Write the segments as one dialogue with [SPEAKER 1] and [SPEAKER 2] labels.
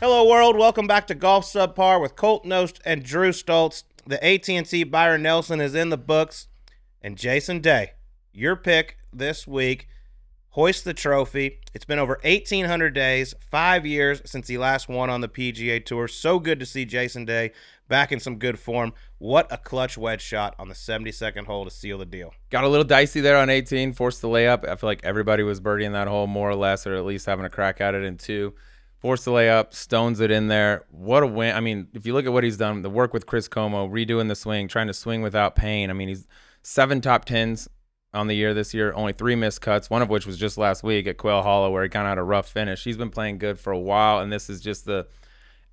[SPEAKER 1] Hello, world. Welcome back to Golf Subpar with Colt Knost and Drew Stoltz. The AT&T Byron Nelson is in the books, and Jason Day, your pick this week, hoist the trophy. It's been over 1,800 days, five years since he last won on the PGA Tour. So good to see Jason Day back in some good form. What a clutch wedge shot on the 72nd hole to seal the deal.
[SPEAKER 2] Got a little dicey there on 18, forced the layup. I feel like everybody was birdieing that hole more or less, or at least having a crack at it in two. Forced the layup, stones it in there. What a win. I mean, if you look at what he's done, the work with Chris Como, redoing the swing, trying to swing without pain. I mean, he's seven top tens on the year this year, only three missed cuts, one of which was just last week at Quail Hollow, where he kind of had a rough finish. He's been playing good for a while, and this is just the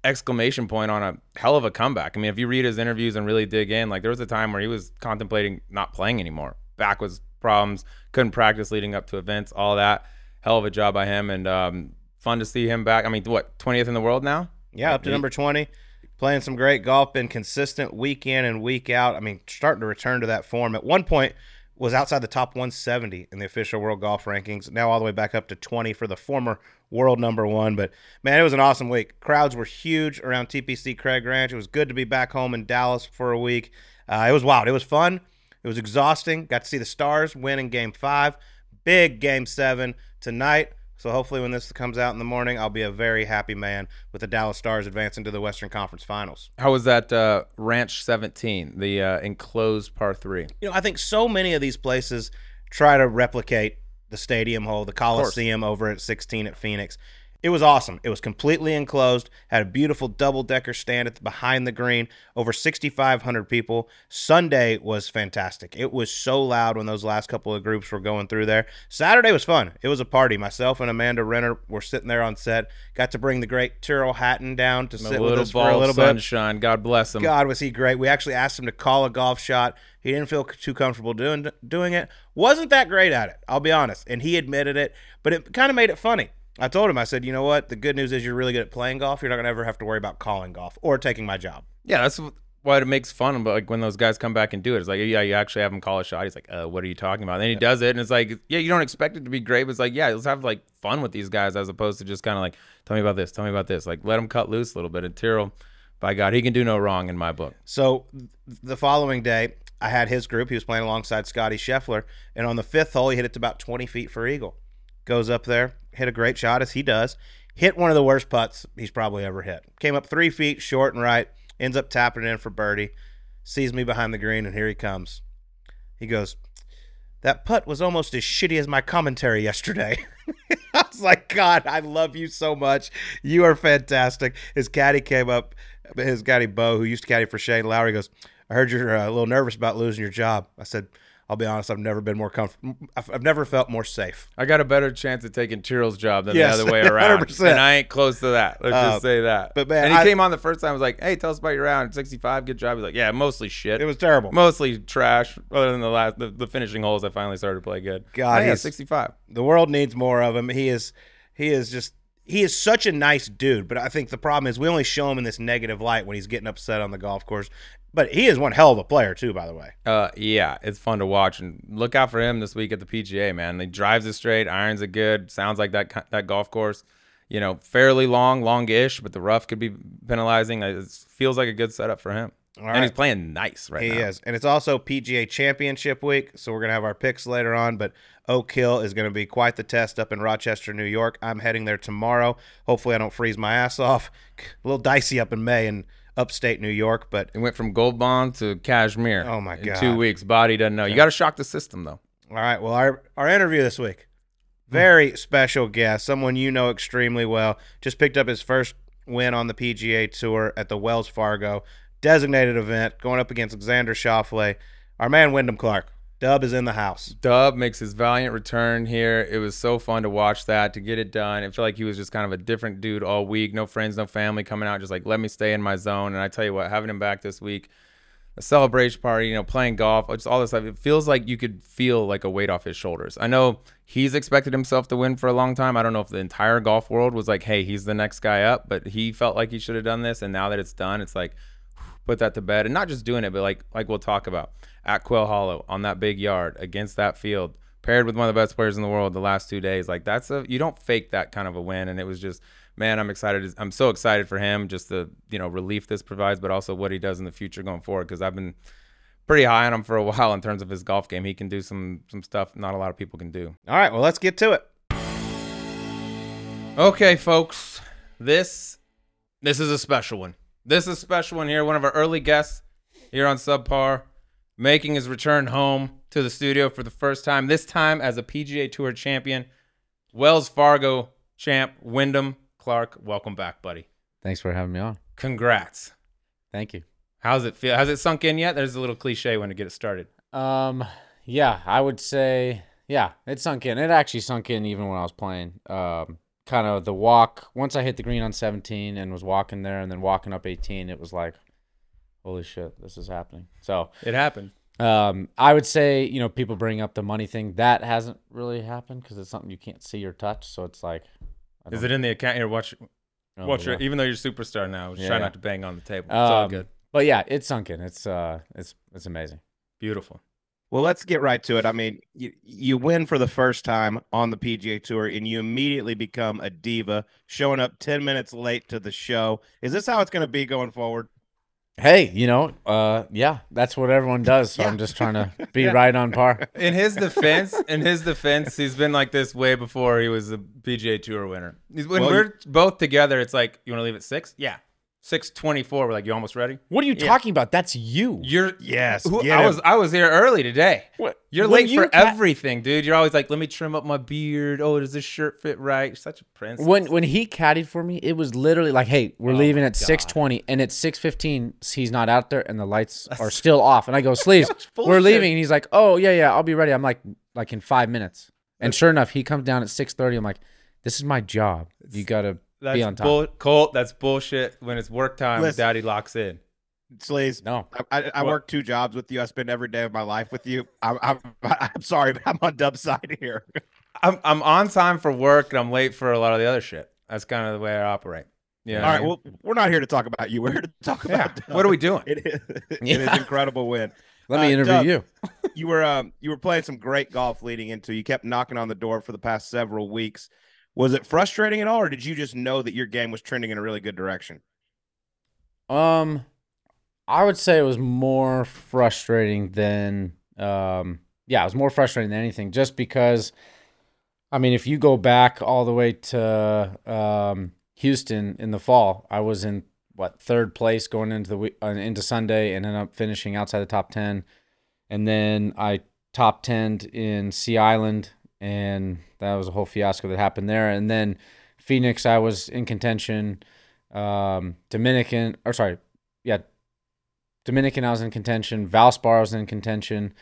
[SPEAKER 2] exclamation point on a hell of a comeback. I mean, if you read his interviews and really dig in, like there was a time where he was contemplating not playing anymore. Back was problems, couldn't practice leading up to events, all that. Hell of a job by him, and um, fun to see him back. I mean, what, 20th in the world now?
[SPEAKER 1] Yeah, up to number 20. Playing some great golf, been consistent week in and week out. I mean, starting to return to that form. At one point, was outside the top 170 in the official world golf rankings. Now all the way back up to 20 for the former world number one. But man, it was an awesome week. Crowds were huge around TPC Craig Ranch. It was good to be back home in Dallas for a week. Uh, it was wild. It was fun. It was exhausting. Got to see the Stars win in Game Five. Big Game Seven tonight. So hopefully, when this comes out in the morning, I'll be a very happy man with the Dallas Stars advancing to the Western Conference Finals.
[SPEAKER 2] How was that uh, Ranch 17, the uh, enclosed par three?
[SPEAKER 1] You know, I think so many of these places try to replicate the stadium hole, the Coliseum over at 16 at Phoenix. It was awesome. It was completely enclosed, had a beautiful double decker stand at the, behind the green, over 6,500 people. Sunday was fantastic. It was so loud when those last couple of groups were going through there. Saturday was fun. It was a party. Myself and Amanda Renner were sitting there on set. Got to bring the great Tyrrell Hatton down to sit with us for a little bit.
[SPEAKER 2] sunshine. God bless him.
[SPEAKER 1] God, was he great? We actually asked him to call a golf shot. He didn't feel too comfortable doing doing it. wasn't that great at it. I'll be honest, and he admitted it. But it kind of made it funny. I told him, I said, you know what? The good news is you're really good at playing golf. You're not gonna ever have to worry about calling golf or taking my job.
[SPEAKER 2] Yeah, that's why it makes fun. But like when those guys come back and do it, it's like, yeah, you actually have him call a shot. He's like, uh, what are you talking about? And then he does it, and it's like, yeah, you don't expect it to be great, but it's like, yeah, let's have like fun with these guys as opposed to just kind of like, tell me about this, tell me about this. Like, let him cut loose a little bit. And Tyrrell, by God, he can do no wrong in my book.
[SPEAKER 1] So the following day, I had his group. He was playing alongside Scotty Scheffler, and on the fifth hole, he hit it to about 20 feet for eagle. Goes up there, hit a great shot as he does. Hit one of the worst putts he's probably ever hit. Came up three feet short and right. Ends up tapping it in for birdie. Sees me behind the green, and here he comes. He goes, "That putt was almost as shitty as my commentary yesterday." I was like, God, I love you so much. You are fantastic. His caddy came up, his caddy Bo, who used to caddy for Shane Lowry, goes, I heard you're uh, a little nervous about losing your job. I said, I'll be honest, I've never been more comfortable. I've, I've never felt more safe.
[SPEAKER 2] I got a better chance of taking Tyrrell's job than
[SPEAKER 1] Yes,
[SPEAKER 2] the other way around.
[SPEAKER 1] 100%.
[SPEAKER 2] And I ain't close to that. Let's
[SPEAKER 1] Uh,
[SPEAKER 2] just say that.
[SPEAKER 1] but man,
[SPEAKER 2] and he
[SPEAKER 1] I-
[SPEAKER 2] came on the first time. I was like, hey, tell us about your round. 65, good job. He's like, yeah, mostly shit.
[SPEAKER 1] It was terrible.
[SPEAKER 2] mostly trash. Other than the last, the, the finishing holes, I finally started to play good.
[SPEAKER 1] God,
[SPEAKER 2] yeah,
[SPEAKER 1] he's-
[SPEAKER 2] 65.
[SPEAKER 1] The world needs more of him. He is, he is just, he is such a nice dude. But I think the problem is we only show him in this negative light when he's getting upset on the golf course. But he is one hell of a player too, by the way.
[SPEAKER 2] Uh, yeah, it's fun to watch and look out for him this week at the PGA. Man, he drives it straight, irons it good. Sounds like that that golf course, you know, fairly long, longish, but the rough could be penalizing. It feels like a good setup for him, and he's playing nice right
[SPEAKER 1] He
[SPEAKER 2] now.
[SPEAKER 1] is. And it's also PGA Championship week, so we're going to have our picks later on. But Oak Hill is going to be quite the test up in Rochester, New York. I'm heading there tomorrow. Hopefully, I don't freeze my ass off. A little dicey up in May in upstate New York, but
[SPEAKER 2] It went from gold bond to cashmere.
[SPEAKER 1] Oh, my
[SPEAKER 2] in
[SPEAKER 1] God.
[SPEAKER 2] two weeks. Body doesn't know. You got to shock the system though.
[SPEAKER 1] all right. Well, our, our interview this week, very special guest, someone you know extremely well. Just picked up his first win on the PGA Tour at the Wells Fargo designated event, going up against Xander Schauffele. Our man, Wyndham Clark. Dub is in the house.
[SPEAKER 2] Dub makes his valiant return here. It was so fun to watch that, to get it done. It felt like he was just kind of a different dude all week. No friends, no family coming out, just like, let me stay in my zone. And I tell you what, having him back this week, a celebration party, you know, playing golf, just all this stuff, it feels like you could feel like a weight off his shoulders. I know he's expected himself to win for a long time. I don't know if the entire golf world was like, hey, he's the next guy up, but he felt like he should have done this. And now that it's done, it's like, put that to bed and not just doing it but like like we'll talk about at quail hollow on that big yard against that field paired with one of the best players in the world the last two days. Like that's a you don't fake that kind of a win, and it was just man, I'm excited. I'm so excited for him, just the you know relief this provides, but also what he does in the future going forward. Because I've been pretty high on him for a while in terms of his golf game. He can do some some stuff not a lot of people can do.
[SPEAKER 1] All right, well, let's get to it.
[SPEAKER 2] Okay, folks, this this is a special one. This is a special one here. One of our early guests here on Subpar, making his return home to the studio for the first time. This time as a PGA Tour champion, Wells Fargo champ Wyndham Clark. Welcome back, buddy.
[SPEAKER 3] Thanks for having me on.
[SPEAKER 2] Congrats.
[SPEAKER 3] Thank you.
[SPEAKER 2] How's it feel? Has it sunk in yet? There's a little cliche when to get it started.
[SPEAKER 3] Um, yeah, I would say, yeah, it sunk in. It actually sunk in even when I was playing. Um, kind of the walk once I hit the green on 17 and was walking there, and then walking up 18, it was like, holy shit, this is happening. So,
[SPEAKER 2] It happened.
[SPEAKER 3] um, I would say, you know, people bring up the money thing. That hasn't really happened because it's something you can't see or touch. So it's like,
[SPEAKER 2] Is it in the account here? Watch,
[SPEAKER 3] know,
[SPEAKER 2] watch
[SPEAKER 3] yeah.
[SPEAKER 2] your. Even though you're a superstar now, just
[SPEAKER 3] Yeah,
[SPEAKER 2] try
[SPEAKER 3] yeah.
[SPEAKER 2] not to bang on the table. It's all
[SPEAKER 3] Um,
[SPEAKER 2] good.
[SPEAKER 3] But yeah, it's sunk in. It's uh, it's it's amazing.
[SPEAKER 2] Beautiful.
[SPEAKER 1] Well, let's get right to it. I mean, you, you win for the first time on the PGA Tour, and you immediately become a diva, showing up 10 minutes late to the show. Is this how it's going to be going forward?
[SPEAKER 3] Hey, you know, uh, yeah, that's what everyone does. So
[SPEAKER 1] Yeah.
[SPEAKER 3] I'm just trying to be right on par.
[SPEAKER 2] In his defense, in his defense, he's been like this way before he was a PGA Tour winner. When
[SPEAKER 1] Well,
[SPEAKER 2] we're both together, it's like, you want to leave at six? Yeah, six twenty-four. We're like, you almost ready?
[SPEAKER 3] What are you
[SPEAKER 2] Yeah.
[SPEAKER 3] talking about? That's you.
[SPEAKER 2] You're.
[SPEAKER 1] Yes.
[SPEAKER 2] Who,
[SPEAKER 1] get
[SPEAKER 2] I
[SPEAKER 1] him.
[SPEAKER 2] was I was here early today.
[SPEAKER 3] What?
[SPEAKER 2] You're
[SPEAKER 3] When
[SPEAKER 2] late
[SPEAKER 3] you
[SPEAKER 2] for
[SPEAKER 3] ca-
[SPEAKER 2] everything, dude. You're always like, let me trim up my beard. Oh, does this shirt fit right? You're such a prince.
[SPEAKER 3] When when he caddied for me, it was literally like, "Hey, we're
[SPEAKER 2] Oh
[SPEAKER 3] leaving at
[SPEAKER 2] God.
[SPEAKER 3] 6:20, and at 6:15, he's not out there, and the lights are still off." And I go, "Sleeves, we're
[SPEAKER 2] bullshit.
[SPEAKER 3] leaving." And he's like, "Oh yeah, yeah, I'll be ready." I'm like, like in five minutes. And sure enough, he comes down at 6:30. I'm like, "This is my job. You gotta
[SPEAKER 2] That's
[SPEAKER 3] be on time."
[SPEAKER 2] bull- Colt, that's bullshit. When it's work time,
[SPEAKER 1] Listen.
[SPEAKER 2] daddy locks in.
[SPEAKER 1] Slays.
[SPEAKER 3] no,
[SPEAKER 1] I, I, I work two jobs with you. I spend every day of my life with you. I'm, I'm, I'm sorry, but I'm on dub side here.
[SPEAKER 2] I'm I'm on time for work and I'm late for a lot of the other shit. That's kind of the way I operate. Yeah.
[SPEAKER 1] All right. Well, we're not here to talk about you. We're here to talk about Dub.
[SPEAKER 2] What are we doing?
[SPEAKER 1] It is, it
[SPEAKER 3] Yeah.
[SPEAKER 1] is incredible win.
[SPEAKER 3] let me
[SPEAKER 1] Uh,
[SPEAKER 3] interview
[SPEAKER 1] Dub,
[SPEAKER 3] you.
[SPEAKER 1] you were um you were playing some great golf leading into you kept knocking on the door for the past several weeks was it frustrating at all or did you just know that your game was trending in a really good direction
[SPEAKER 3] Um, I would say it was more frustrating than um, yeah, it was more frustrating than anything. Just because, I mean, if you go back all the way to um, Houston in the fall, I was in what third place going into the week- uh, into Sunday, and ended up finishing outside the top ten, and then I top 10 in Sea Island, and that was a whole fiasco that happened there, and then Phoenix, I was in contention um, Dominican, or sorry, yeah, Dominican, I was in contention. Valspar, I was in contention.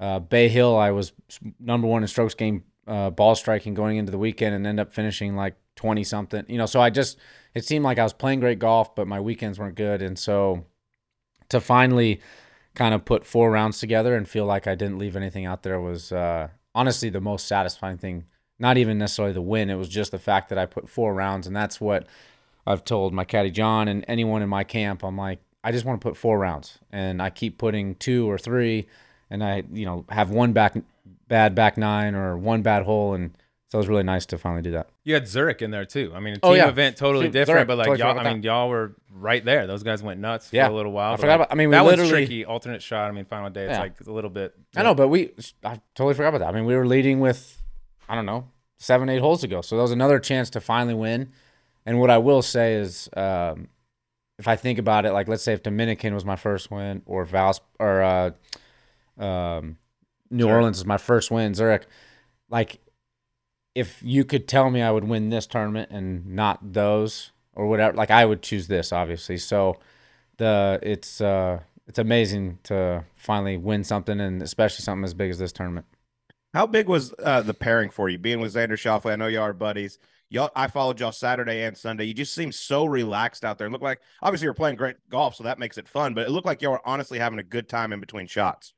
[SPEAKER 3] Uh, Bay Hill, I was number one in strokes game uh, ball striking going into the weekend and end up finishing like 20 something. You know, so I just, it seemed like I was playing great golf, but my weekends weren't good. And so to finally kind of put four rounds together and feel like I didn't leave anything out there was uh, honestly the most satisfying thing. Not even necessarily the win, it was just the fact that I put four rounds. And that's what I've told my caddy John and anyone in my camp. I'm like, I just want to put four rounds, and I keep putting two or three, and I you know have one back bad back nine or one bad hole, and so it was really nice to finally do that.
[SPEAKER 2] You had Zurich in there too. I mean, a team
[SPEAKER 3] Oh, yeah.
[SPEAKER 2] event, totally
[SPEAKER 3] Team-
[SPEAKER 2] different,
[SPEAKER 3] Zurich,
[SPEAKER 2] but like
[SPEAKER 3] totally
[SPEAKER 2] y'all, I mean, y'all were right there. Those guys went nuts for a little while.
[SPEAKER 3] I forgot
[SPEAKER 2] like,
[SPEAKER 3] about- I mean, we
[SPEAKER 2] that one's
[SPEAKER 3] literally-
[SPEAKER 2] tricky. Alternate shot. I mean, final day. It's
[SPEAKER 3] Yeah.
[SPEAKER 2] like a little bit.
[SPEAKER 3] I know, but we I totally forgot about that. I mean, we were leading with I don't know seven eight holes ago, so that was another chance to finally win. And what I will say is, um, if I think about it, like let's say if Dominican was my first win, or Vals or uh, um, New
[SPEAKER 1] Zurich.
[SPEAKER 3] Orleans is my first win, Zurich, like if you could tell me I would win this tournament and not those or whatever, like I would choose this, obviously. So the it's uh it's amazing to finally win something and especially something as big as this tournament.
[SPEAKER 1] How big was uh, the pairing for you? Being with Xander Schauffele, I know y'all are buddies. Y'all, I followed y'all Saturday and Sunday. You just seem so relaxed out there. It looked like obviously you're playing great golf, so that makes it fun. But it looked like y'all were honestly having a good time in between shots.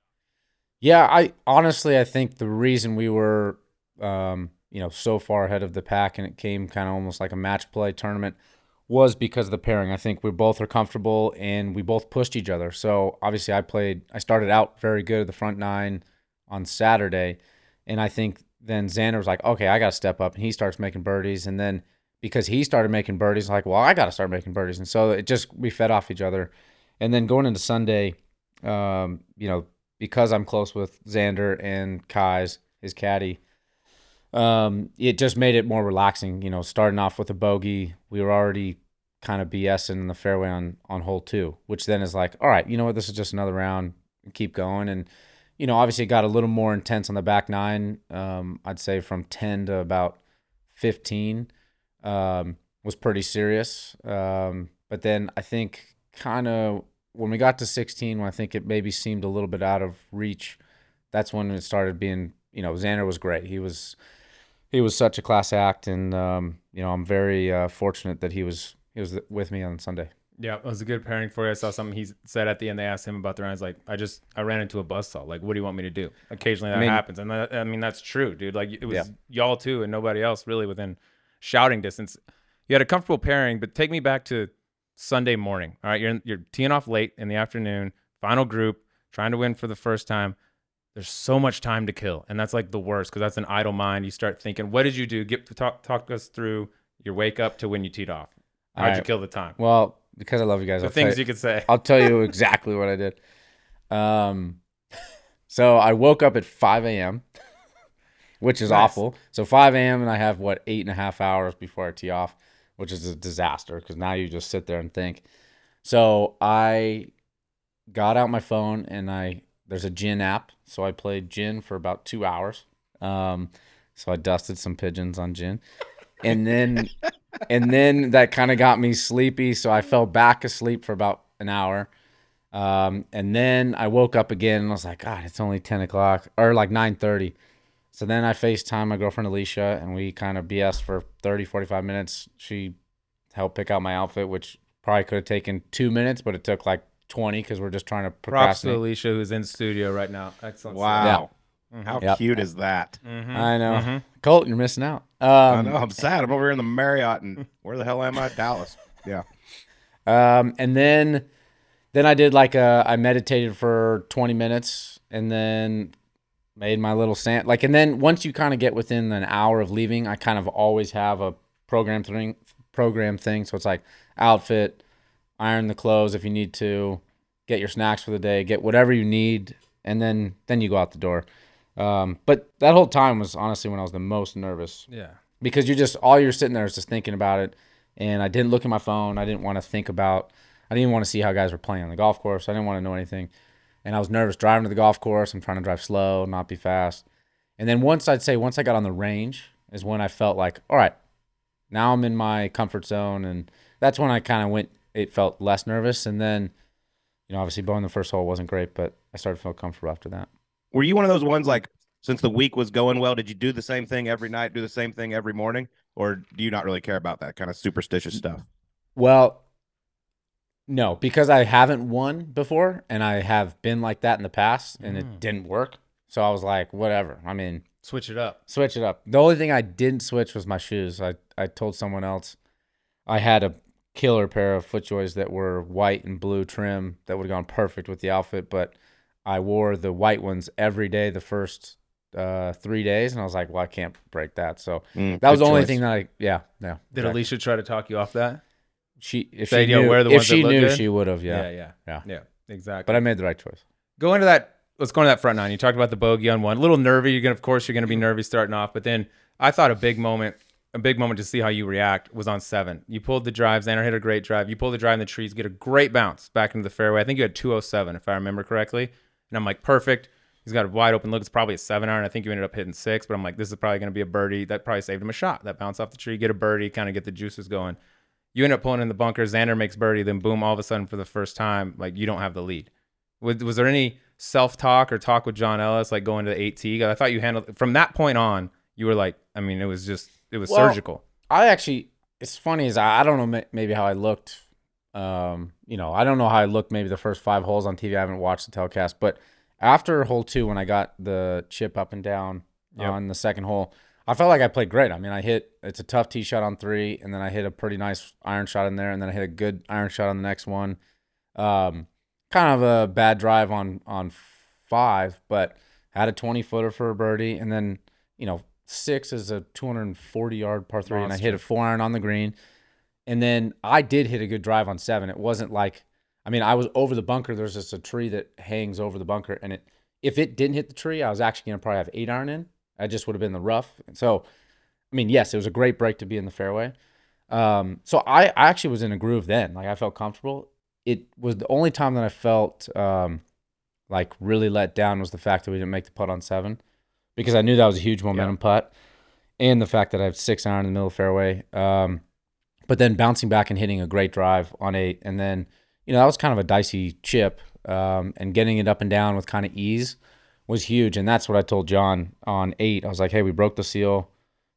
[SPEAKER 3] Yeah, I honestly I think the reason we were um, you know, so far ahead of the pack and it came kind of almost like a match play tournament was because of the pairing. I think we both are comfortable and we both pushed each other. So obviously I played I started out very good at the front nine on Saturday And I think then Xander was like, okay, I got to step up. And he starts making birdies. And then because he started making birdies, like, well, I got to start making birdies. And so it just, we fed off each other. And then going into Sunday, um, you know, because I'm close with Xander and Kai's, his caddy, um, it just made it more relaxing. You know, starting off with a bogey, we were already kind of BSing in the fairway on on hole two, which then is like, all right, you know what, this is just another round, keep going. And you know, obviously, it got a little more intense on the back nine. Um, I'd say from ten to about fifteen um, was pretty serious. Um, but then I think kind of when we got to 16, when I think it maybe seemed a little bit out of reach, that's when it started being, you know, Xander was great. He was, he was such a class act. And, um, you know, I'm very uh, fortunate that he was, he was with me on Sunday.
[SPEAKER 2] Yeah, it was a good pairing for you. I saw something he said at the end. They asked him about the rounds. Like, I just I ran into a bus buzzsaw. Like, what do you want me to do? Occasionally that
[SPEAKER 3] I mean-
[SPEAKER 2] happens, and that, I mean that's true, dude. Like it was
[SPEAKER 3] Yeah.
[SPEAKER 2] y'all too, and nobody else really within shouting distance. You had a comfortable pairing, but take me back to Sunday morning. All right, you're you're teeing off late in the afternoon, final group, trying to win for the first time. There's so much time to kill, and that's like the worst because that's an idle mind. You start thinking, what did you do? Get talk talk us through your wake up to when you teed off. How'd
[SPEAKER 3] All
[SPEAKER 2] you kill the time?
[SPEAKER 3] Well, because I love you guys,
[SPEAKER 2] The
[SPEAKER 3] I'll
[SPEAKER 2] things
[SPEAKER 3] you-
[SPEAKER 2] you could say.
[SPEAKER 3] I'll tell you exactly what I did. Um, so I woke up at 5 a.m., which is
[SPEAKER 2] Nice.
[SPEAKER 3] awful. So 5 a.m. and I have what eight and a half hours before I tee off, which is a disaster because now you just sit there and think. So I got out my phone and I there's a gin app, so I played gin for about two hours. Um, so I dusted some pigeons on gin, and then and then that kind of got me sleepy, so I fell back asleep for about an hour. Um, and then I woke up again and I was like, God, it's only 10 o'clock or like 9:30. So then I FaceTime my girlfriend Alicia and we kind of BS for 30, 45 minutes. She helped pick out my outfit, which probably could have taken two minutes, but it took like 20 because we're just trying to
[SPEAKER 2] Props to
[SPEAKER 3] procrastinate.
[SPEAKER 2] Alicia, who's in studio right now. Excellent.
[SPEAKER 4] Wow. How
[SPEAKER 3] Yep.
[SPEAKER 4] cute is that?
[SPEAKER 2] Mhm.
[SPEAKER 3] I know.
[SPEAKER 2] Mhm.
[SPEAKER 3] Colt, you're missing out.
[SPEAKER 4] I
[SPEAKER 3] Um,
[SPEAKER 4] know. I'm sad. I'm over here in the Marriott, and where the hell am I? Dallas. Yeah.
[SPEAKER 3] Um, and then, then I did like a, I meditated for 20 minutes and then made my little sand. Like, and then once you kind of get within an hour of leaving, I kind of always have a program thing, program thing. So it's like outfit, iron the clothes if you need to, get your snacks for the day, get whatever you need, and then then you go out the door. Um, but that whole time was honestly when I was the most nervous
[SPEAKER 2] Yeah.
[SPEAKER 3] because you just all you're sitting there is just thinking about it. And I didn't look at my phone. I didn't want to think about. I didn't want to see how guys were playing on the golf course. I didn't want to know anything. And I was nervous driving to the golf course. I'm trying to drive slow, not be fast. And then once I'd say once I got on the range is when I felt like, all right, now I'm in my comfort zone, and that's when I kind of went. It felt less nervous, and then, you know, obviously blowing the first hole wasn't great, but I started to feel comfortable after that.
[SPEAKER 4] Were you one of those ones like since the week was going well, did you do the same thing every night, do the same thing every morning, or do you not really care about that kind of superstitious stuff?
[SPEAKER 3] Well, no, because I haven't won before and I have been like that in the past and
[SPEAKER 2] Mm.
[SPEAKER 3] it didn't work. So I was like, whatever. I mean,
[SPEAKER 2] Switch it up.
[SPEAKER 3] switch it up. The only thing I didn't switch was my shoes. I, I told someone else I had a killer pair of FootJoys that were white and blue trim that would have gone perfect with the outfit, but I wore the white ones every day the first uh, three days, and I was like, well, I can't break that. So
[SPEAKER 4] Mm,
[SPEAKER 3] that was the only
[SPEAKER 4] choice.
[SPEAKER 3] thing that I, yeah, yeah.
[SPEAKER 2] Did
[SPEAKER 3] exactly.
[SPEAKER 2] Alicia try to talk you off that?
[SPEAKER 3] She if
[SPEAKER 2] Say,
[SPEAKER 3] she
[SPEAKER 2] yo,
[SPEAKER 3] knew,
[SPEAKER 2] wear the
[SPEAKER 3] if
[SPEAKER 2] ones that
[SPEAKER 3] she knew,
[SPEAKER 2] good?
[SPEAKER 3] she would have.
[SPEAKER 2] Yeah,
[SPEAKER 3] Yeah.
[SPEAKER 2] yeah,
[SPEAKER 3] Yeah.
[SPEAKER 2] yeah. Exactly.
[SPEAKER 3] But I made the right choice.
[SPEAKER 2] go into that. Let's go into that front nine. You talked about the bogey on one. A little nervy. You're gonna, of course, you're gonna be nervy starting off. But then I thought a big moment, a big moment to see how you react was on seven. You pulled the drive. Xander hit a great drive. You pulled the drive in the trees, get a great bounce back into the fairway. I think you had 207 if I remember correctly. And I'm like, perfect. He's got a wide open look. It's probably a seven iron. I think you ended up hitting six, but I'm like, this is probably gonna be a birdie. That probably saved him a shot. That bounce off the tree, get a birdie, kind of get the juices going. You end up pulling in the bunker. Xander makes birdie. Then boom, all of a sudden for the first time, like you don't have the lead. Was, was there any self talk or talk with John Ellis, like going to the eight tee? I thought you handled from that point on. You were like, I mean, it was just, it was
[SPEAKER 3] Well,
[SPEAKER 2] surgical.
[SPEAKER 3] I actually, it's funny is I, I don't know maybe how I looked. Um, you know, I don't know how I looked maybe the first five holes on TV. I haven't watched the telecast, but after hole two, when I got the chip up and down
[SPEAKER 2] Yep.
[SPEAKER 3] on the second hole, I felt like I played great. I mean, I hit it's a tough tee shot on three, and then I hit a pretty nice iron shot in there, and then I hit a good iron shot on the next one. Um, kind of a bad drive on on five, but had a 20 footer for a birdie, and then you know six is a 240 yard par three, and I hit a four iron on the green, and then I did hit a good drive on seven. It wasn't like, I mean, I was over the bunker. There's just a tree that hangs over the bunker, and it if it didn't hit the tree, I was actually gonna probably have eight iron in. I just would have been the rough. So, I mean, yes, it was a great break to be in the fairway. Um, so I, I actually was in a groove then. Like I felt comfortable. It was the only time that I felt um, like really let down was the fact that we didn't make the putt on seven, because I knew that was a huge momentum putt, and the fact that I have six iron in the middle of the fairway. Um, but then bouncing back and hitting a great drive on eight, and then you know that was kind of a dicey chip, um, and getting it up and down with kind of ease was huge. And that's what I told John on eight. I was like, hey, we broke the seal.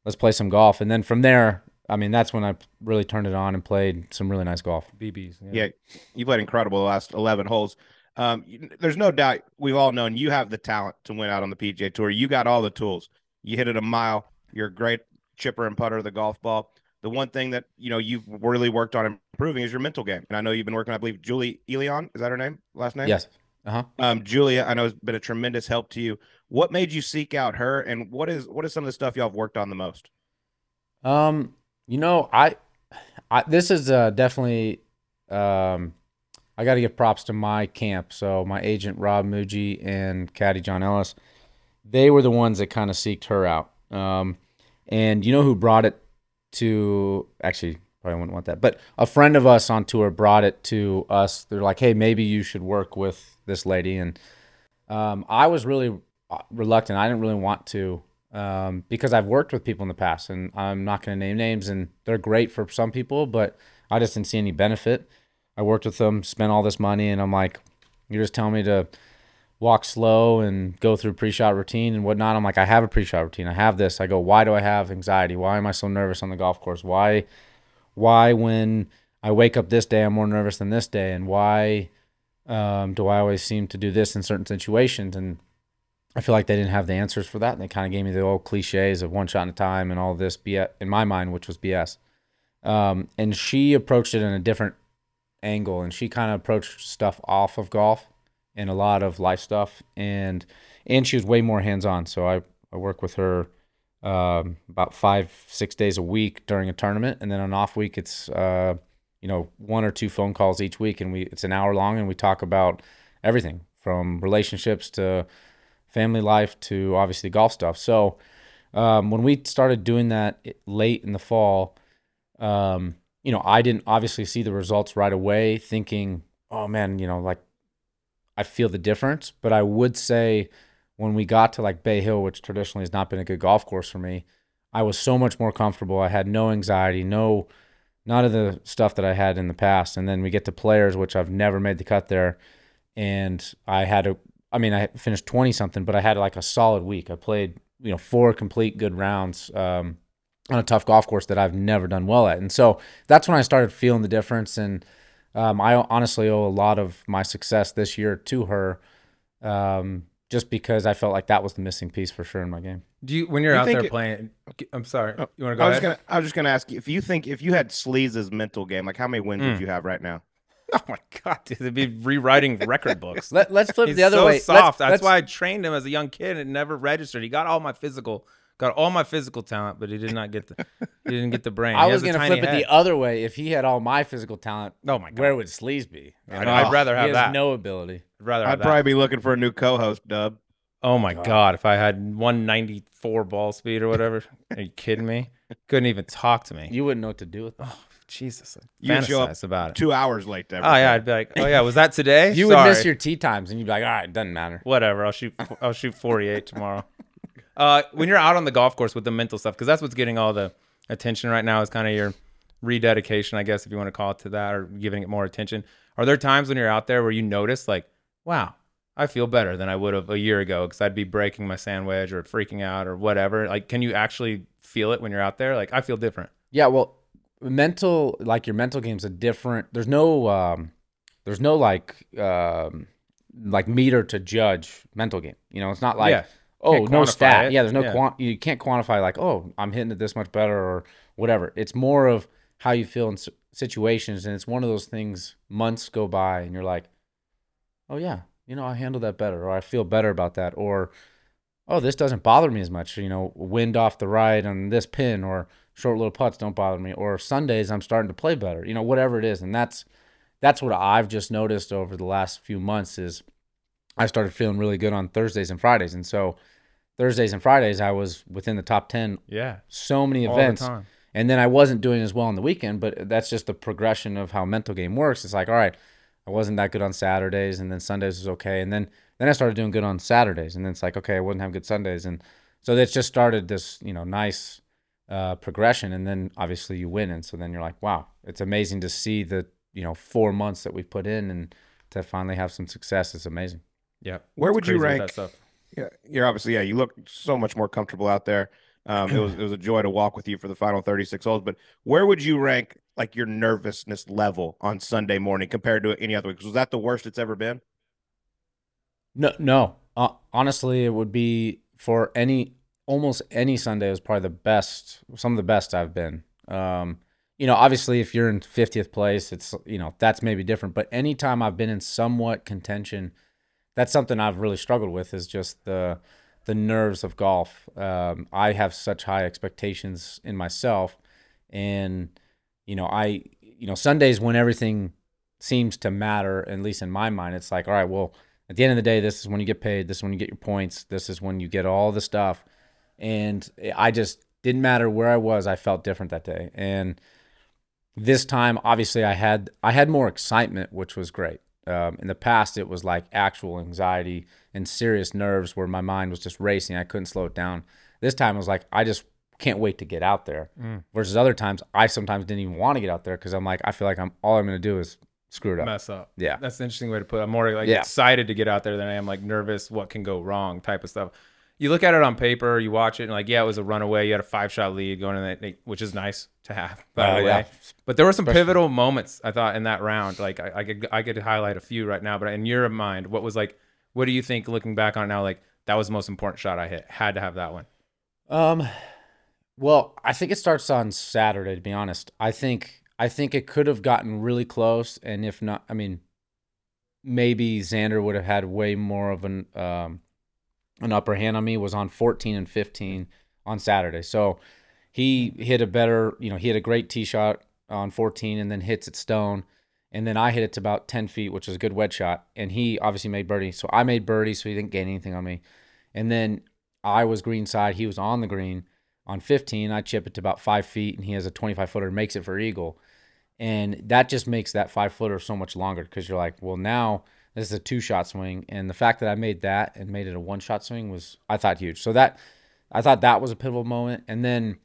[SPEAKER 3] Let's play some golf. And then from there, I mean, that's when I really turned it on and played some really nice golf.
[SPEAKER 2] BBs.
[SPEAKER 4] Yeah, you played incredible the last 11 holes. Um, there's no doubt we've all known you have the talent to win out on the PGA Tour. You got all the tools. You hit it a mile. You're a great chipper and putter of the golf ball. The one thing that you know you've really worked on improving is your mental game. And I know you've been working. I believe Julie Elion is that her name? Last name?
[SPEAKER 3] Yes. Uh huh.
[SPEAKER 4] Um, Julia, I know has been a tremendous help to you. What made you seek out her, and what is what is some of the stuff y'all have worked on the most?
[SPEAKER 3] Um, you know, I, I this is uh, definitely, um, I got to give props to my camp. So my agent Rob Muji and caddy John Ellis, they were the ones that kind of seeked her out. Um, and you know who brought it to? Actually, probably wouldn't want that, but a friend of us on tour brought it to us. They're like, hey, maybe you should work with this lady, and um, I was really uh, reluctant. I didn't really want to um, because I've worked with people in the past, and I'm not going to name names, and they're great for some people, but I just didn't see any benefit. I worked with them, spent all this money, and I'm like, you're just telling me to walk slow and go through pre-shot routine and whatnot. I'm like, I have a pre-shot routine. I have this. I go, why do I have anxiety? Why am I so nervous on the golf course? Why, why when I wake up this day, I'm more nervous than this day, and why um, do I always seem to do this in certain situations? And I feel like they didn't have the answers for that. And they kind of gave me the old cliches of one shot at a time and all this BS in my mind, which was BS. Um, and she approached it in a different angle and she kind of approached stuff off of golf and a lot of life stuff. And, and she was way more hands on. So I, I work with her um, about five, six days a week during a tournament. And then on off week, it's, uh, you know, one or two phone calls each week. And we, it's an hour long and we talk about everything from relationships to, family life to obviously golf stuff. So um, when we started doing that late in the fall, um, you know, I didn't obviously see the results right away, thinking, oh man, you know, like I feel the difference. But I would say when we got to like Bay Hill, which traditionally has not been a good golf course for me, I was so much more comfortable. I had no anxiety, no, none of the stuff that I had in the past. And then we get to players, which I've never made the cut there. And I had a I mean, I finished 20 something, but I had like a solid week. I played, you know, four complete good rounds um, on a tough golf course that I've never done well at. And so that's when I started feeling the difference. And um, I honestly owe a lot of my success this year to her um, just because I felt like that was the missing piece for sure in my game.
[SPEAKER 2] Do you when you're
[SPEAKER 4] You
[SPEAKER 2] out there
[SPEAKER 4] it-
[SPEAKER 2] playing? I'm sorry.
[SPEAKER 4] Oh,
[SPEAKER 2] you want to go
[SPEAKER 4] I was
[SPEAKER 2] ahead?
[SPEAKER 4] gonna I was just gonna ask you if you think if you had Sleaze's mental game, like how many wins would
[SPEAKER 2] Mm.
[SPEAKER 4] you have right now?
[SPEAKER 2] Oh my god, dude, they'd be rewriting record books.
[SPEAKER 3] Let, let's flip
[SPEAKER 2] He's
[SPEAKER 3] the other
[SPEAKER 2] so
[SPEAKER 3] way. Let's-
[SPEAKER 2] soft. That's
[SPEAKER 3] let's-
[SPEAKER 2] why I trained him as a young kid and it never registered. He got all my physical, got all my physical talent, but he did not get the, he didn't get the brain.
[SPEAKER 3] I
[SPEAKER 2] He
[SPEAKER 3] was going to
[SPEAKER 2] tiny
[SPEAKER 3] flip it the other way. If he had all my physical talent,
[SPEAKER 2] Oh my god,
[SPEAKER 3] where would Sleaze be?
[SPEAKER 2] I know, I'd rather
[SPEAKER 3] he
[SPEAKER 2] have
[SPEAKER 3] has
[SPEAKER 2] that.
[SPEAKER 3] no ability.
[SPEAKER 2] I'd rather have
[SPEAKER 4] I'd
[SPEAKER 2] that.
[SPEAKER 4] probably be looking for a new co-host, Dub.
[SPEAKER 2] Oh my god, if I had 194 ball speed or whatever, are you kidding me? Couldn't even talk to me.
[SPEAKER 3] You wouldn't know what to do with that.
[SPEAKER 2] Oh Jesus,
[SPEAKER 4] You'd show up
[SPEAKER 2] fantasize about it.
[SPEAKER 4] Two hours late. To
[SPEAKER 2] Oh yeah, I'd be like, oh yeah, was that today?
[SPEAKER 3] You would miss your tee times, and you'd be like, all right, doesn't matter.
[SPEAKER 2] whatever. I'll shoot. I'll shoot 48 tomorrow. Uh, when you're out on the golf course with the mental stuff, because that's what's getting all the attention right now is kind of your rededication, I guess, if you want to call it to that, or giving it more attention. Are there times when you're out there where you notice, like, wow, I feel better than I would have a year ago because I'd be breaking my sandwich or freaking out or whatever? Like, can you actually feel it when you're out there? Like, I feel different.
[SPEAKER 3] Yeah, well, mental like your mental game's a different. There's no um, there's no like um, like meter to judge mental game. You know, it's not like
[SPEAKER 2] Yeah.
[SPEAKER 3] Oh no stat.
[SPEAKER 2] it.
[SPEAKER 3] Yeah, there's no
[SPEAKER 2] Yeah.
[SPEAKER 3] quant. You can't quantify like oh I'm hitting it this much better or whatever. It's more of how you feel in s- situations, and it's one of those things. Months go by, and you're like, oh yeah, you know I handle that better, or I feel better about that, or oh, this doesn't bother me as much. You know, wind off the right on this pin or short little putts don't bother me. Or Sundays I'm starting to play better. You know, whatever it is, and that's that's what I've just noticed over the last few months is I started feeling really good on Thursdays and Fridays, and so Thursdays and Fridays I was within the top ten
[SPEAKER 2] Yeah.
[SPEAKER 3] so many
[SPEAKER 2] the
[SPEAKER 3] events.
[SPEAKER 2] time.
[SPEAKER 3] And then I wasn't doing as well on the weekend, but that's just the progression of how mental game works. It's like, all right, I wasn't that good on Saturdays, and then Sundays was okay, and then then I started doing good on Saturdays, and then it's like, okay, I wouldn't have good Sundays, and so it's just started this, you know, nice uh, progression, and then obviously you win, and so then you're like, wow, it's amazing to see the you know four months that we've put in, and to finally have some success is amazing.
[SPEAKER 2] Yeah.
[SPEAKER 4] Where would you rank?
[SPEAKER 2] that stuff?
[SPEAKER 4] Yeah, you're obviously yeah. You look so much more comfortable out there. Um, it was it was a joy to walk with you for the final 36 holes. But where would you rank like your nervousness level on Sunday morning compared to any other week? Was that the worst it's ever been?
[SPEAKER 3] No, no. Uh, honestly, it would be for any almost any Sunday was probably the best, some of the best I've been. Um, you know, obviously, if you're in 50th place, it's you know that's maybe different. But anytime I've been in somewhat contention, that's something I've really struggled with. Is just the the nerves of golf. Um, I have such high expectations in myself, and you know, I you know Sundays when everything seems to matter, at least in my mind, it's like, all right, well, at the end of the day, this is when you get paid. This is when you get your points. This is when you get all the stuff. And I just didn't matter where I was. I felt different that day. And this time, obviously, I had I had more excitement, which was great. Um, in the past, it was like actual anxiety and serious nerves where my mind was just racing. I couldn't slow it down. This time, it was like I just can't wait to get out there. Versus other times, I sometimes didn't even want to get out there because I'm like I feel like I'm all I'm going to do is screw it up.
[SPEAKER 2] Mess up.
[SPEAKER 3] Yeah.
[SPEAKER 2] That's an interesting way to put it. I'm more like
[SPEAKER 3] Yeah.
[SPEAKER 2] excited to get out there than I am like nervous what can go wrong type of stuff. You look at it on paper, you watch it, and like, yeah, it was a runaway. You had a five shot lead going in that, which is nice to have, by
[SPEAKER 3] Uh,
[SPEAKER 2] the way.
[SPEAKER 3] yeah.
[SPEAKER 2] But there were some
[SPEAKER 3] Especially-
[SPEAKER 2] pivotal moments I thought in that round. Like I, I could I could highlight a few right now, but in your mind, what was like? What do you think looking back on it now? Like that was the most important shot I hit. Had to have that one.
[SPEAKER 3] Um, well, I think it starts on Saturday. To be honest, I think I think it could have gotten really close, and if not, I mean, maybe Xander would have had way more of an um, an upper hand on me. Was on 14 and 15 on Saturday, so he hit a better, you know, he had a great tee shot on 14, and then hits it stone. And then I hit it to about 10 feet, which was a good wedge shot. And he obviously made birdie. So I made birdie, so he didn't gain anything on me. And then I was green side. He was on the green on 15. I chip it to about five feet, and he has a 25 footer, makes it for eagle. And that just makes that five footer so much longer because you're like, well, now this is a two shot swing. And the fact that I made that and made it a one shot swing was, I thought, huge. So that, I thought that was a pivotal moment. And then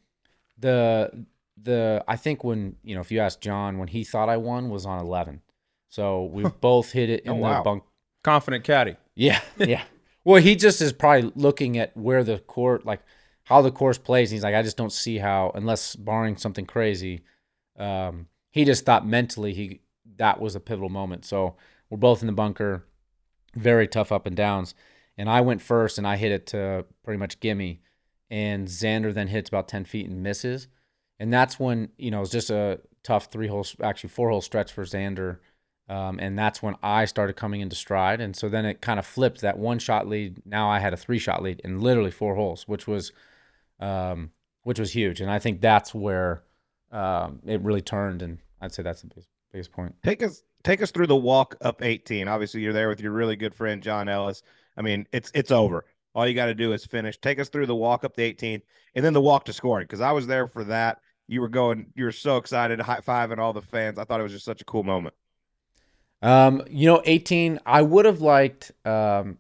[SPEAKER 3] the, the, I think when, you know, if you ask John, when he thought I won was on 11. So we both hit it in
[SPEAKER 4] Oh,
[SPEAKER 3] the
[SPEAKER 4] wow.
[SPEAKER 3] bunk.
[SPEAKER 2] Confident caddy.
[SPEAKER 3] Yeah, yeah. Well, he just is probably looking at where the court, like how the course plays. And he's like, I just don't see how, unless barring something crazy. Um, he just thought mentally he that was a pivotal moment. So we're both in the bunker, very tough up and downs. And I went first, and I hit it to pretty much gimme. And Xander then hits about ten feet and misses. And that's when you know it's just a tough three hole, actually four hole stretch for Xander. Um, and that's when I started coming into stride. And so then it kind of flipped that one shot lead. Now I had a three shot lead in literally four holes, which was, um, which was huge. And I think that's where um, it really turned. And I'd say that's the biggest, biggest point.
[SPEAKER 4] Take us take us through the walk up 18. Obviously, you're there with your really good friend John Ellis. I mean, it's it's over. All you got to do is finish. Take us through the walk up the 18, and then the walk to scoring. Because I was there for that. You were going. You were so excited, high five and all the fans. I thought it was just such a cool moment.
[SPEAKER 3] Um, you know, 18, I would have liked, um,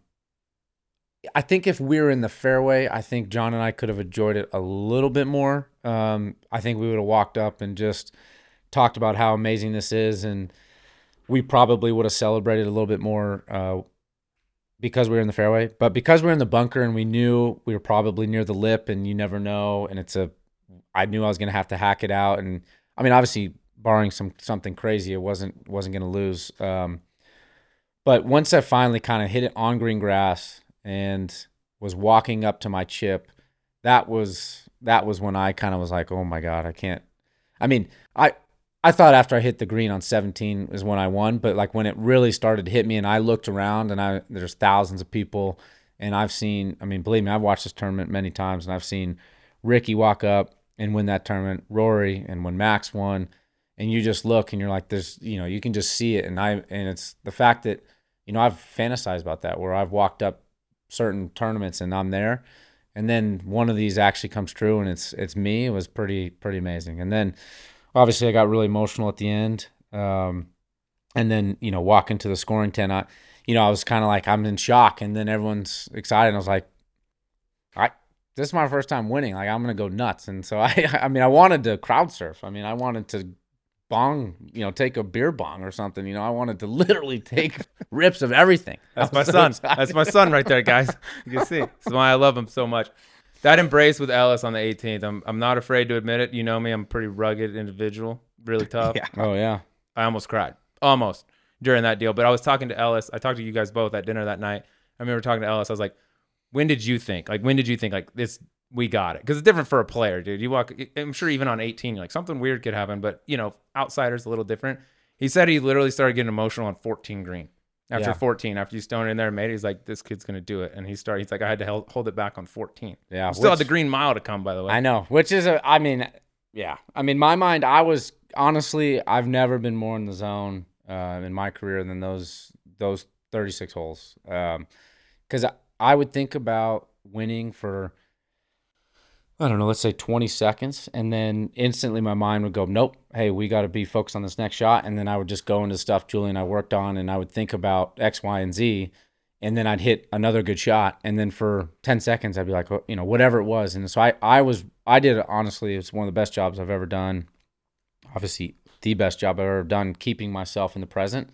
[SPEAKER 3] I think if we were in the fairway, I think John and I could have enjoyed it a little bit more. Um, I think we would have walked up and just talked about how amazing this is. And we probably would have celebrated a little bit more, uh, because we were in the fairway, but because we are in the bunker and we knew we were probably near the lip and you never know. And it's a, I knew I was going to have to hack it out. And I mean, obviously barring some, something crazy, it wasn't, wasn't going to lose. Um, but once I finally kind of hit it on green grass and was walking up to my chip, that was, that was when I kind of was like, oh my God, I can't, I mean, I, I thought after I hit the green on 17 is when I won, but like when it really started to hit me and I looked around and I there's thousands of people And I've seen, I mean, believe me, I've watched this tournament many times, and I've seen Rickie walk up and win that tournament, Rory, and when Max won, and you just look and you're like, there's, you know, you can just see it, and I, and it's the fact that, you know, I've fantasized about that where I've walked up certain tournaments and I'm there, and then one of these actually comes true and it's it's me. It was pretty pretty amazing, and then obviously I got really emotional at the end. Um, and then you know walking to the scoring tent i you know i was kind of like i'm in shock and then everyone's excited and i was like i this is my first time winning like i'm gonna go nuts and so i i mean i wanted to crowd surf i mean i wanted to bong you know take a beer bong or something you know i wanted to literally take rips of everything
[SPEAKER 2] That's my
[SPEAKER 3] so
[SPEAKER 2] son.
[SPEAKER 3] excited.
[SPEAKER 2] That's my son right there, guys. You can see. That's why I love him so much. That embrace with Ellis on the 18th. I'm I'm not afraid to admit it. You know me. I'm a pretty rugged individual. Really tough.
[SPEAKER 4] Yeah.
[SPEAKER 3] oh yeah
[SPEAKER 2] I almost cried. Almost during that deal. But I was talking to Ellis. I talked to you guys both at dinner that night. I remember talking to Ellis. I was like, when did you think? Like, when did you think, like, this, we got it? Because it's different for a player, dude. You walk, I'm sure even on 18, you're like, something weird could happen. But, you know, outsiders a little different. He said he literally started getting emotional on 14 green. After
[SPEAKER 3] Yeah.
[SPEAKER 2] 14, after you stone in there and made it, he's like, this kid's going to do it. And he started, he's like, I had to hel- hold it back on 14.
[SPEAKER 3] yeah
[SPEAKER 2] Still had the green mile to come, by the way.
[SPEAKER 3] I know, which is a. I mean, yeah. I mean, my mind. I was honestly, I've never been more in the zone uh, in my career than those those thirty six holes. Because I, I would think about winning for. I don't know, let's say 20 seconds. And then instantly my mind would go, nope, hey, we got to be focused on this next shot. And then I would just go into stuff Julie and I worked on and I would think about X, Y, and Z and then I'd hit another good shot, and then for ten seconds I'd be like, oh, you know, whatever it was, and so I, I was, I did it honestly. It's one of the best jobs I've ever done. Obviously, the best job I've ever done, keeping myself in the present.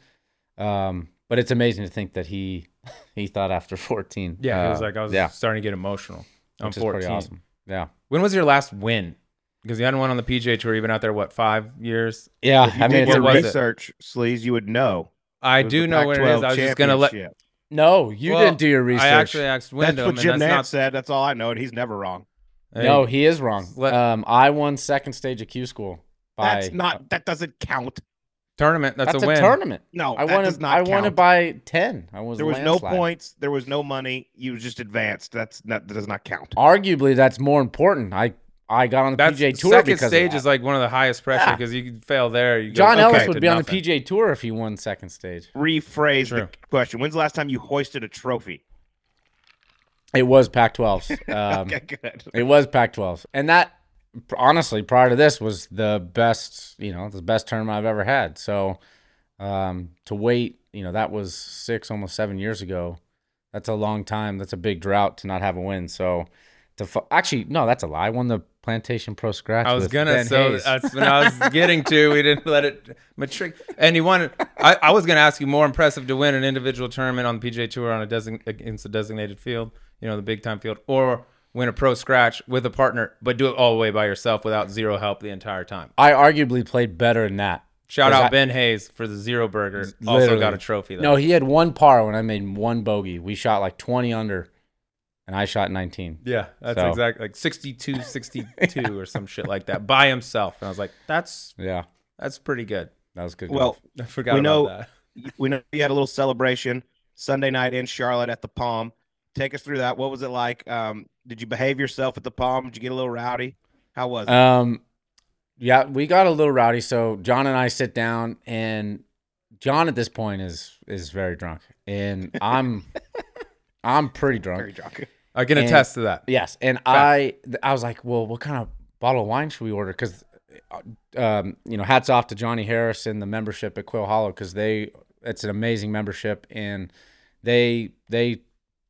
[SPEAKER 3] Um, but it's amazing to think that he, he thought after fourteen.
[SPEAKER 2] yeah, it was
[SPEAKER 3] uh,
[SPEAKER 2] like, I was
[SPEAKER 3] yeah,
[SPEAKER 2] starting to get emotional
[SPEAKER 3] I'm is
[SPEAKER 2] 14.
[SPEAKER 3] pretty awesome. Yeah,
[SPEAKER 2] When was your last win? Because you hadn't won on the PGA Tour. You've been out there, what, five years?
[SPEAKER 3] yeah.
[SPEAKER 4] If you
[SPEAKER 3] I mean,
[SPEAKER 4] did
[SPEAKER 3] it's a
[SPEAKER 4] your
[SPEAKER 2] what was
[SPEAKER 3] race.
[SPEAKER 2] it?
[SPEAKER 4] research, Sleaze, you would know.
[SPEAKER 2] I do know where it is.
[SPEAKER 4] Pac-12
[SPEAKER 2] I was just gonna let.
[SPEAKER 4] championship.
[SPEAKER 3] No, you
[SPEAKER 2] Well,
[SPEAKER 3] didn't do your research.
[SPEAKER 2] I actually asked
[SPEAKER 4] That's what Jim
[SPEAKER 2] and
[SPEAKER 4] Nance
[SPEAKER 2] that's
[SPEAKER 4] said. That's all I know, and he's never wrong.
[SPEAKER 2] not.
[SPEAKER 3] no, he is wrong.
[SPEAKER 2] Let-
[SPEAKER 3] um, I won second stage of Q school. By,
[SPEAKER 4] That's not. That doesn't count.
[SPEAKER 2] Tournament. That's,
[SPEAKER 3] That's
[SPEAKER 2] a
[SPEAKER 3] a,
[SPEAKER 2] win.
[SPEAKER 3] tournament.
[SPEAKER 4] No,
[SPEAKER 3] I
[SPEAKER 4] that
[SPEAKER 3] won
[SPEAKER 4] does
[SPEAKER 3] it. I
[SPEAKER 4] count.
[SPEAKER 3] won it by ten. I was
[SPEAKER 4] There was
[SPEAKER 3] landslide.
[SPEAKER 4] no points. There was no money. You just advanced. That's not. That does not count.
[SPEAKER 3] Arguably, that's more important. I I got on the
[SPEAKER 2] That's
[SPEAKER 3] PGA Tour
[SPEAKER 2] second
[SPEAKER 3] because of
[SPEAKER 2] stage
[SPEAKER 3] that.
[SPEAKER 2] is like one of the highest pressure
[SPEAKER 3] Yeah.
[SPEAKER 2] because you can fail there. You
[SPEAKER 3] John
[SPEAKER 2] okay
[SPEAKER 3] Ellis
[SPEAKER 2] to
[SPEAKER 3] would be on the
[SPEAKER 2] nothing.
[SPEAKER 3] PGA Tour if he won second stage.
[SPEAKER 4] Rephrase
[SPEAKER 2] True.
[SPEAKER 4] the question. When's the last time you hoisted a trophy?
[SPEAKER 3] It was Pac-12s. Um,
[SPEAKER 4] okay, good.
[SPEAKER 3] It was Pac-12s, and that honestly, prior to this, was the best. You know, the best tournament I've ever had. So um, to wait, you know, that was six, almost seven years ago. That's a long time. That's a big drought to not have a win. So to fu- actually, no, that's a lie. I won the Plantation Pro Scratch.
[SPEAKER 2] I was gonna
[SPEAKER 3] Ben
[SPEAKER 2] so
[SPEAKER 3] Hayes.
[SPEAKER 2] that's what I was getting to. We didn't let it matric. And you wanted. I, I was gonna ask you more impressive to win an individual tournament on the PGA Tour on a design against a designated field, you know, the big time field, or win a pro scratch with a partner, but do it all the way by yourself without zero help the entire time.
[SPEAKER 3] I arguably played better than that.
[SPEAKER 2] Shout out
[SPEAKER 3] I-
[SPEAKER 2] Ben Hayes for the zero burger. Also got a trophy. Though.
[SPEAKER 3] No, he had one par when I made one bogey. We shot like 20 under, and I shot 19.
[SPEAKER 2] Yeah, that's
[SPEAKER 3] So-
[SPEAKER 2] exactly like 62, 62 or some shit like that by himself. And I was like, that's
[SPEAKER 3] Yeah,
[SPEAKER 2] that's pretty good.
[SPEAKER 3] that was good.
[SPEAKER 4] Well,
[SPEAKER 3] golf.
[SPEAKER 2] I forgot
[SPEAKER 4] We
[SPEAKER 2] about
[SPEAKER 4] know-
[SPEAKER 2] that.
[SPEAKER 4] we know you had a little celebration Sunday night in Charlotte at the Palm. Take us through that. What was it like? Um, did you behave yourself at the Palm? Did you get a little rowdy? How was it?
[SPEAKER 3] Um, yeah, we got a little rowdy. So John and I sit down, and John at this point is is very drunk, and I'm I'm pretty drunk.
[SPEAKER 4] Very drunk.
[SPEAKER 2] I can
[SPEAKER 3] and-
[SPEAKER 2] attest to that.
[SPEAKER 3] Yes, and I I was like, well, what kind of bottle of wine should we order? Because, um, you know, hats off to Johnny Harris and the membership at Quail Hollow because they it's an amazing membership and they they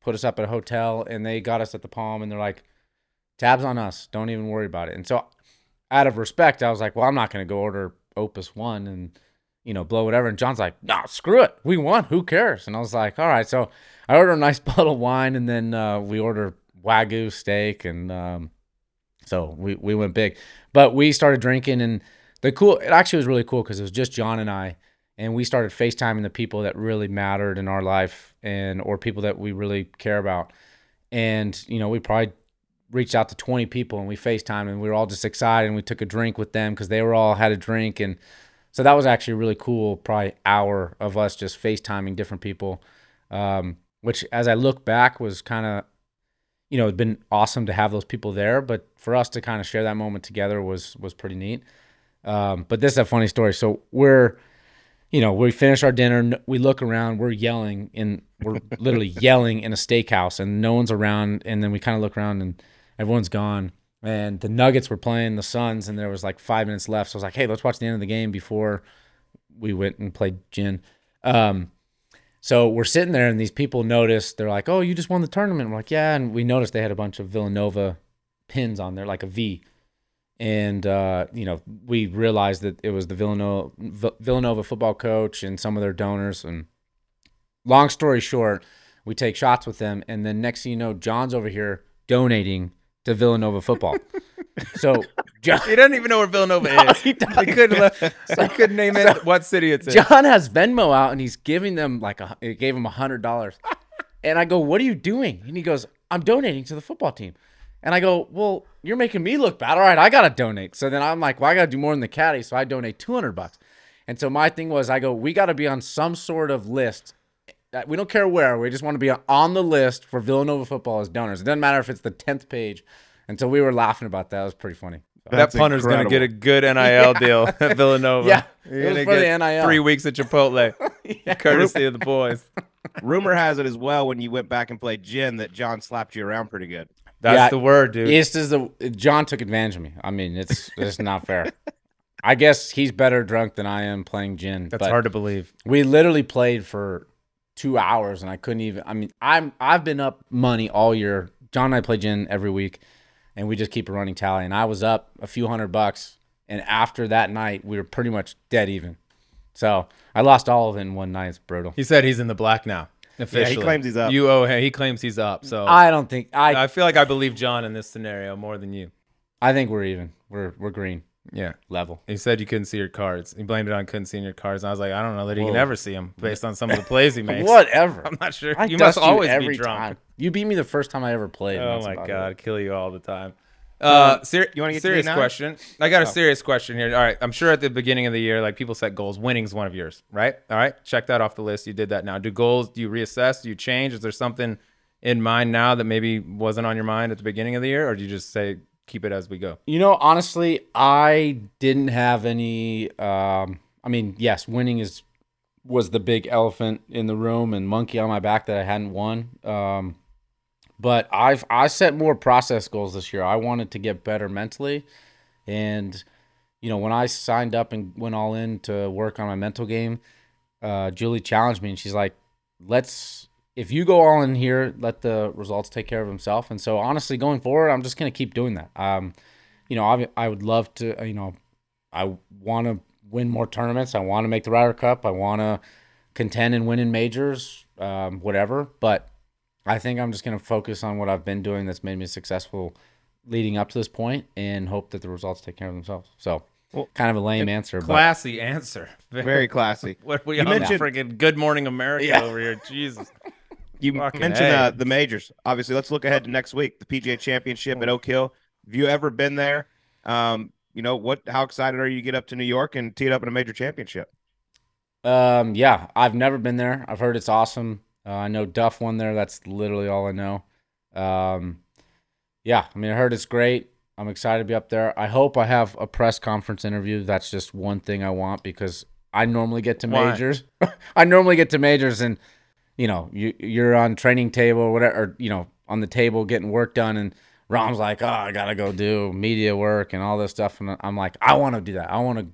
[SPEAKER 3] put us up at a hotel and they got us at the Palm and they're like, tabs on us, don't even worry about it. And so, out of respect, I was like, well, I'm not gonna go order Opus One and you know blow whatever. And John's like, nah, screw it, we won, who cares? And I was like, all right, so I order a nice bottle of wine and then uh, we order wagyu steak and um, so we, we went big but we started drinking and the cool it actually was really cool because it was just john and i and we started facetiming the people that really mattered in our life and or people that we really care about and you know we probably reached out to 20 people and we facetimed and we were all just excited and we took a drink with them because they were all had a drink and so that was actually really cool probably hour of us just facetiming different people um, which as I look back was kind of, you know, it'd been awesome to have those people there, but for us to kind of share that moment together was was pretty neat. Um, but this is a funny story. So we're, you know, we finish our dinner, we look around, we're yelling and we're literally yelling in a steakhouse, and no one's around, and then we kind of look around and everyone's gone. And the Nuggets were playing the Suns, and there was like five minutes left. So I was like, "Hey, let's watch the end of the game before we went and played gin." Um, so we're sitting there, and these people notice. They're like, "Oh, you just won the tournament." We're like, "Yeah," and we noticed they had a bunch of Villanova pins on there, like a V. And uh, you know, we realized that it was the Villanova Villanova football coach and some of their donors. And long story short, we take shots with them, and then next thing you know, John's over here donating to Villanova football. so John,
[SPEAKER 2] He doesn't even know where Villanova
[SPEAKER 3] No,
[SPEAKER 2] is.
[SPEAKER 3] he
[SPEAKER 2] He
[SPEAKER 3] doesn't.
[SPEAKER 2] couldn't. he couldn't name it. What city it's in.
[SPEAKER 3] John has Venmo out and he's giving them like a it gave him a hundred dollars. And I go, What are you doing? And he goes, I'm donating to the football team. And I go, Well, you're making me look bad. All right, I gotta donate. So then I'm like, Well, I gotta do more than the caddy. So I donate two hundred bucks. And so my thing was I go, we gotta be on some sort of list. Uh, We don't care where, we just want to be on the list for Villanova football as donors. It doesn't matter if it's the tenth page. And so we were laughing about that. It was pretty funny.
[SPEAKER 4] That's
[SPEAKER 2] that punter's gonna get a good NIL deal at Villanova.
[SPEAKER 3] Yeah,
[SPEAKER 2] You're
[SPEAKER 3] it was
[SPEAKER 2] gonna
[SPEAKER 3] for the NIL.
[SPEAKER 2] Three weeks at Chipotle, courtesy of the boys.
[SPEAKER 4] Rumor has it as well when you went back and played gin that John slapped you around pretty good.
[SPEAKER 2] That's
[SPEAKER 3] Yeah,
[SPEAKER 2] the word, dude.
[SPEAKER 3] East is the John took advantage of me. I mean, it's it's not fair. I guess he's better drunk than I am playing gin.
[SPEAKER 2] That's hard to believe.
[SPEAKER 3] We literally played for two hours, and I couldn't even. I mean, I'm I've been up money all year. John and I play gin every week, and we just keep a running tally. And I was up a few hundred bucks, and after that night, we were pretty much dead even. So I lost all of it in one night. It's brutal.
[SPEAKER 2] He said he's in the black now. Officially, yeah, he
[SPEAKER 4] claims he's up.
[SPEAKER 2] You owe him. He claims he's up. So
[SPEAKER 3] I don't think I.
[SPEAKER 2] I feel like I believe John in this scenario more than you.
[SPEAKER 3] I think we're even. We're we're green
[SPEAKER 2] Yeah.
[SPEAKER 3] level.
[SPEAKER 2] He said you couldn't see your cards. He blamed it on couldn't see your cards. And I was like, I don't know that he can ever see them based on some of the plays he makes.
[SPEAKER 3] Whatever.
[SPEAKER 2] I'm not sure.
[SPEAKER 3] I
[SPEAKER 2] you must
[SPEAKER 3] dust
[SPEAKER 2] always
[SPEAKER 3] every
[SPEAKER 2] be drunk.
[SPEAKER 3] time. You beat me the first time I ever played.
[SPEAKER 2] Oh my god,
[SPEAKER 3] it.
[SPEAKER 2] kill you all the time. Uh, ser-
[SPEAKER 4] you wanna get
[SPEAKER 2] serious question? I got a serious question here. All right, I'm sure at the beginning of the year, like people set goals. Winning's one of yours, right? All right, check that off the list. You did that now. Do goals? Do you reassess? Do you change? Is there something in mind now that maybe wasn't on your mind at the beginning of the year, or do you just say keep it as we go?
[SPEAKER 3] You know, honestly, I didn't have any. Um, I mean, yes, winning is was the big elephant in the room and monkey on my back that I hadn't won. Um, but I've I set more process goals this year. I wanted to get better mentally, and you know, when I signed up and went all in to work on my mental game, uh, Julie challenged me and she's like, "Let's." If you go all in here, let the results take care of themselves. And so, honestly, going forward, I'm just gonna keep doing that. Um, you know, I, I would love to, you know, I want to win more tournaments. I want to make the Ryder Cup. I want to contend and win in majors, um, whatever. But I think I'm just going to focus on what I've been doing that's made me successful leading up to this point and hope that the results take care of themselves. So,
[SPEAKER 4] Well,
[SPEAKER 3] kind of a lame answer, but
[SPEAKER 2] Classy answer.
[SPEAKER 4] Very classy.
[SPEAKER 2] What we
[SPEAKER 4] You
[SPEAKER 2] on
[SPEAKER 4] mentioned-
[SPEAKER 2] freaking Good Morning America
[SPEAKER 3] Yeah.
[SPEAKER 2] over here? Jesus.
[SPEAKER 4] You
[SPEAKER 2] Fucking
[SPEAKER 4] mentioned uh, the majors. Obviously, let's look ahead to next week, the PGA Championship at Oak Hill. Have you ever been there? Um, you know what? How excited are you to get up to New York and tee it up in a major championship?
[SPEAKER 3] Um, yeah, I've never been there. I've heard it's awesome. Uh, I know Duff won there. That's literally all I know. Um, yeah, I mean, I heard it's great. I'm excited to be up there. I hope I have a press conference interview. That's just one thing I want because I normally get to majors. I normally get to majors and you know, you you're on training table or whatever, or, you know, on the table getting work done and Rahm's like, "Oh, I got to go do media work and all this stuff." And I'm like, "I want to do that. I want to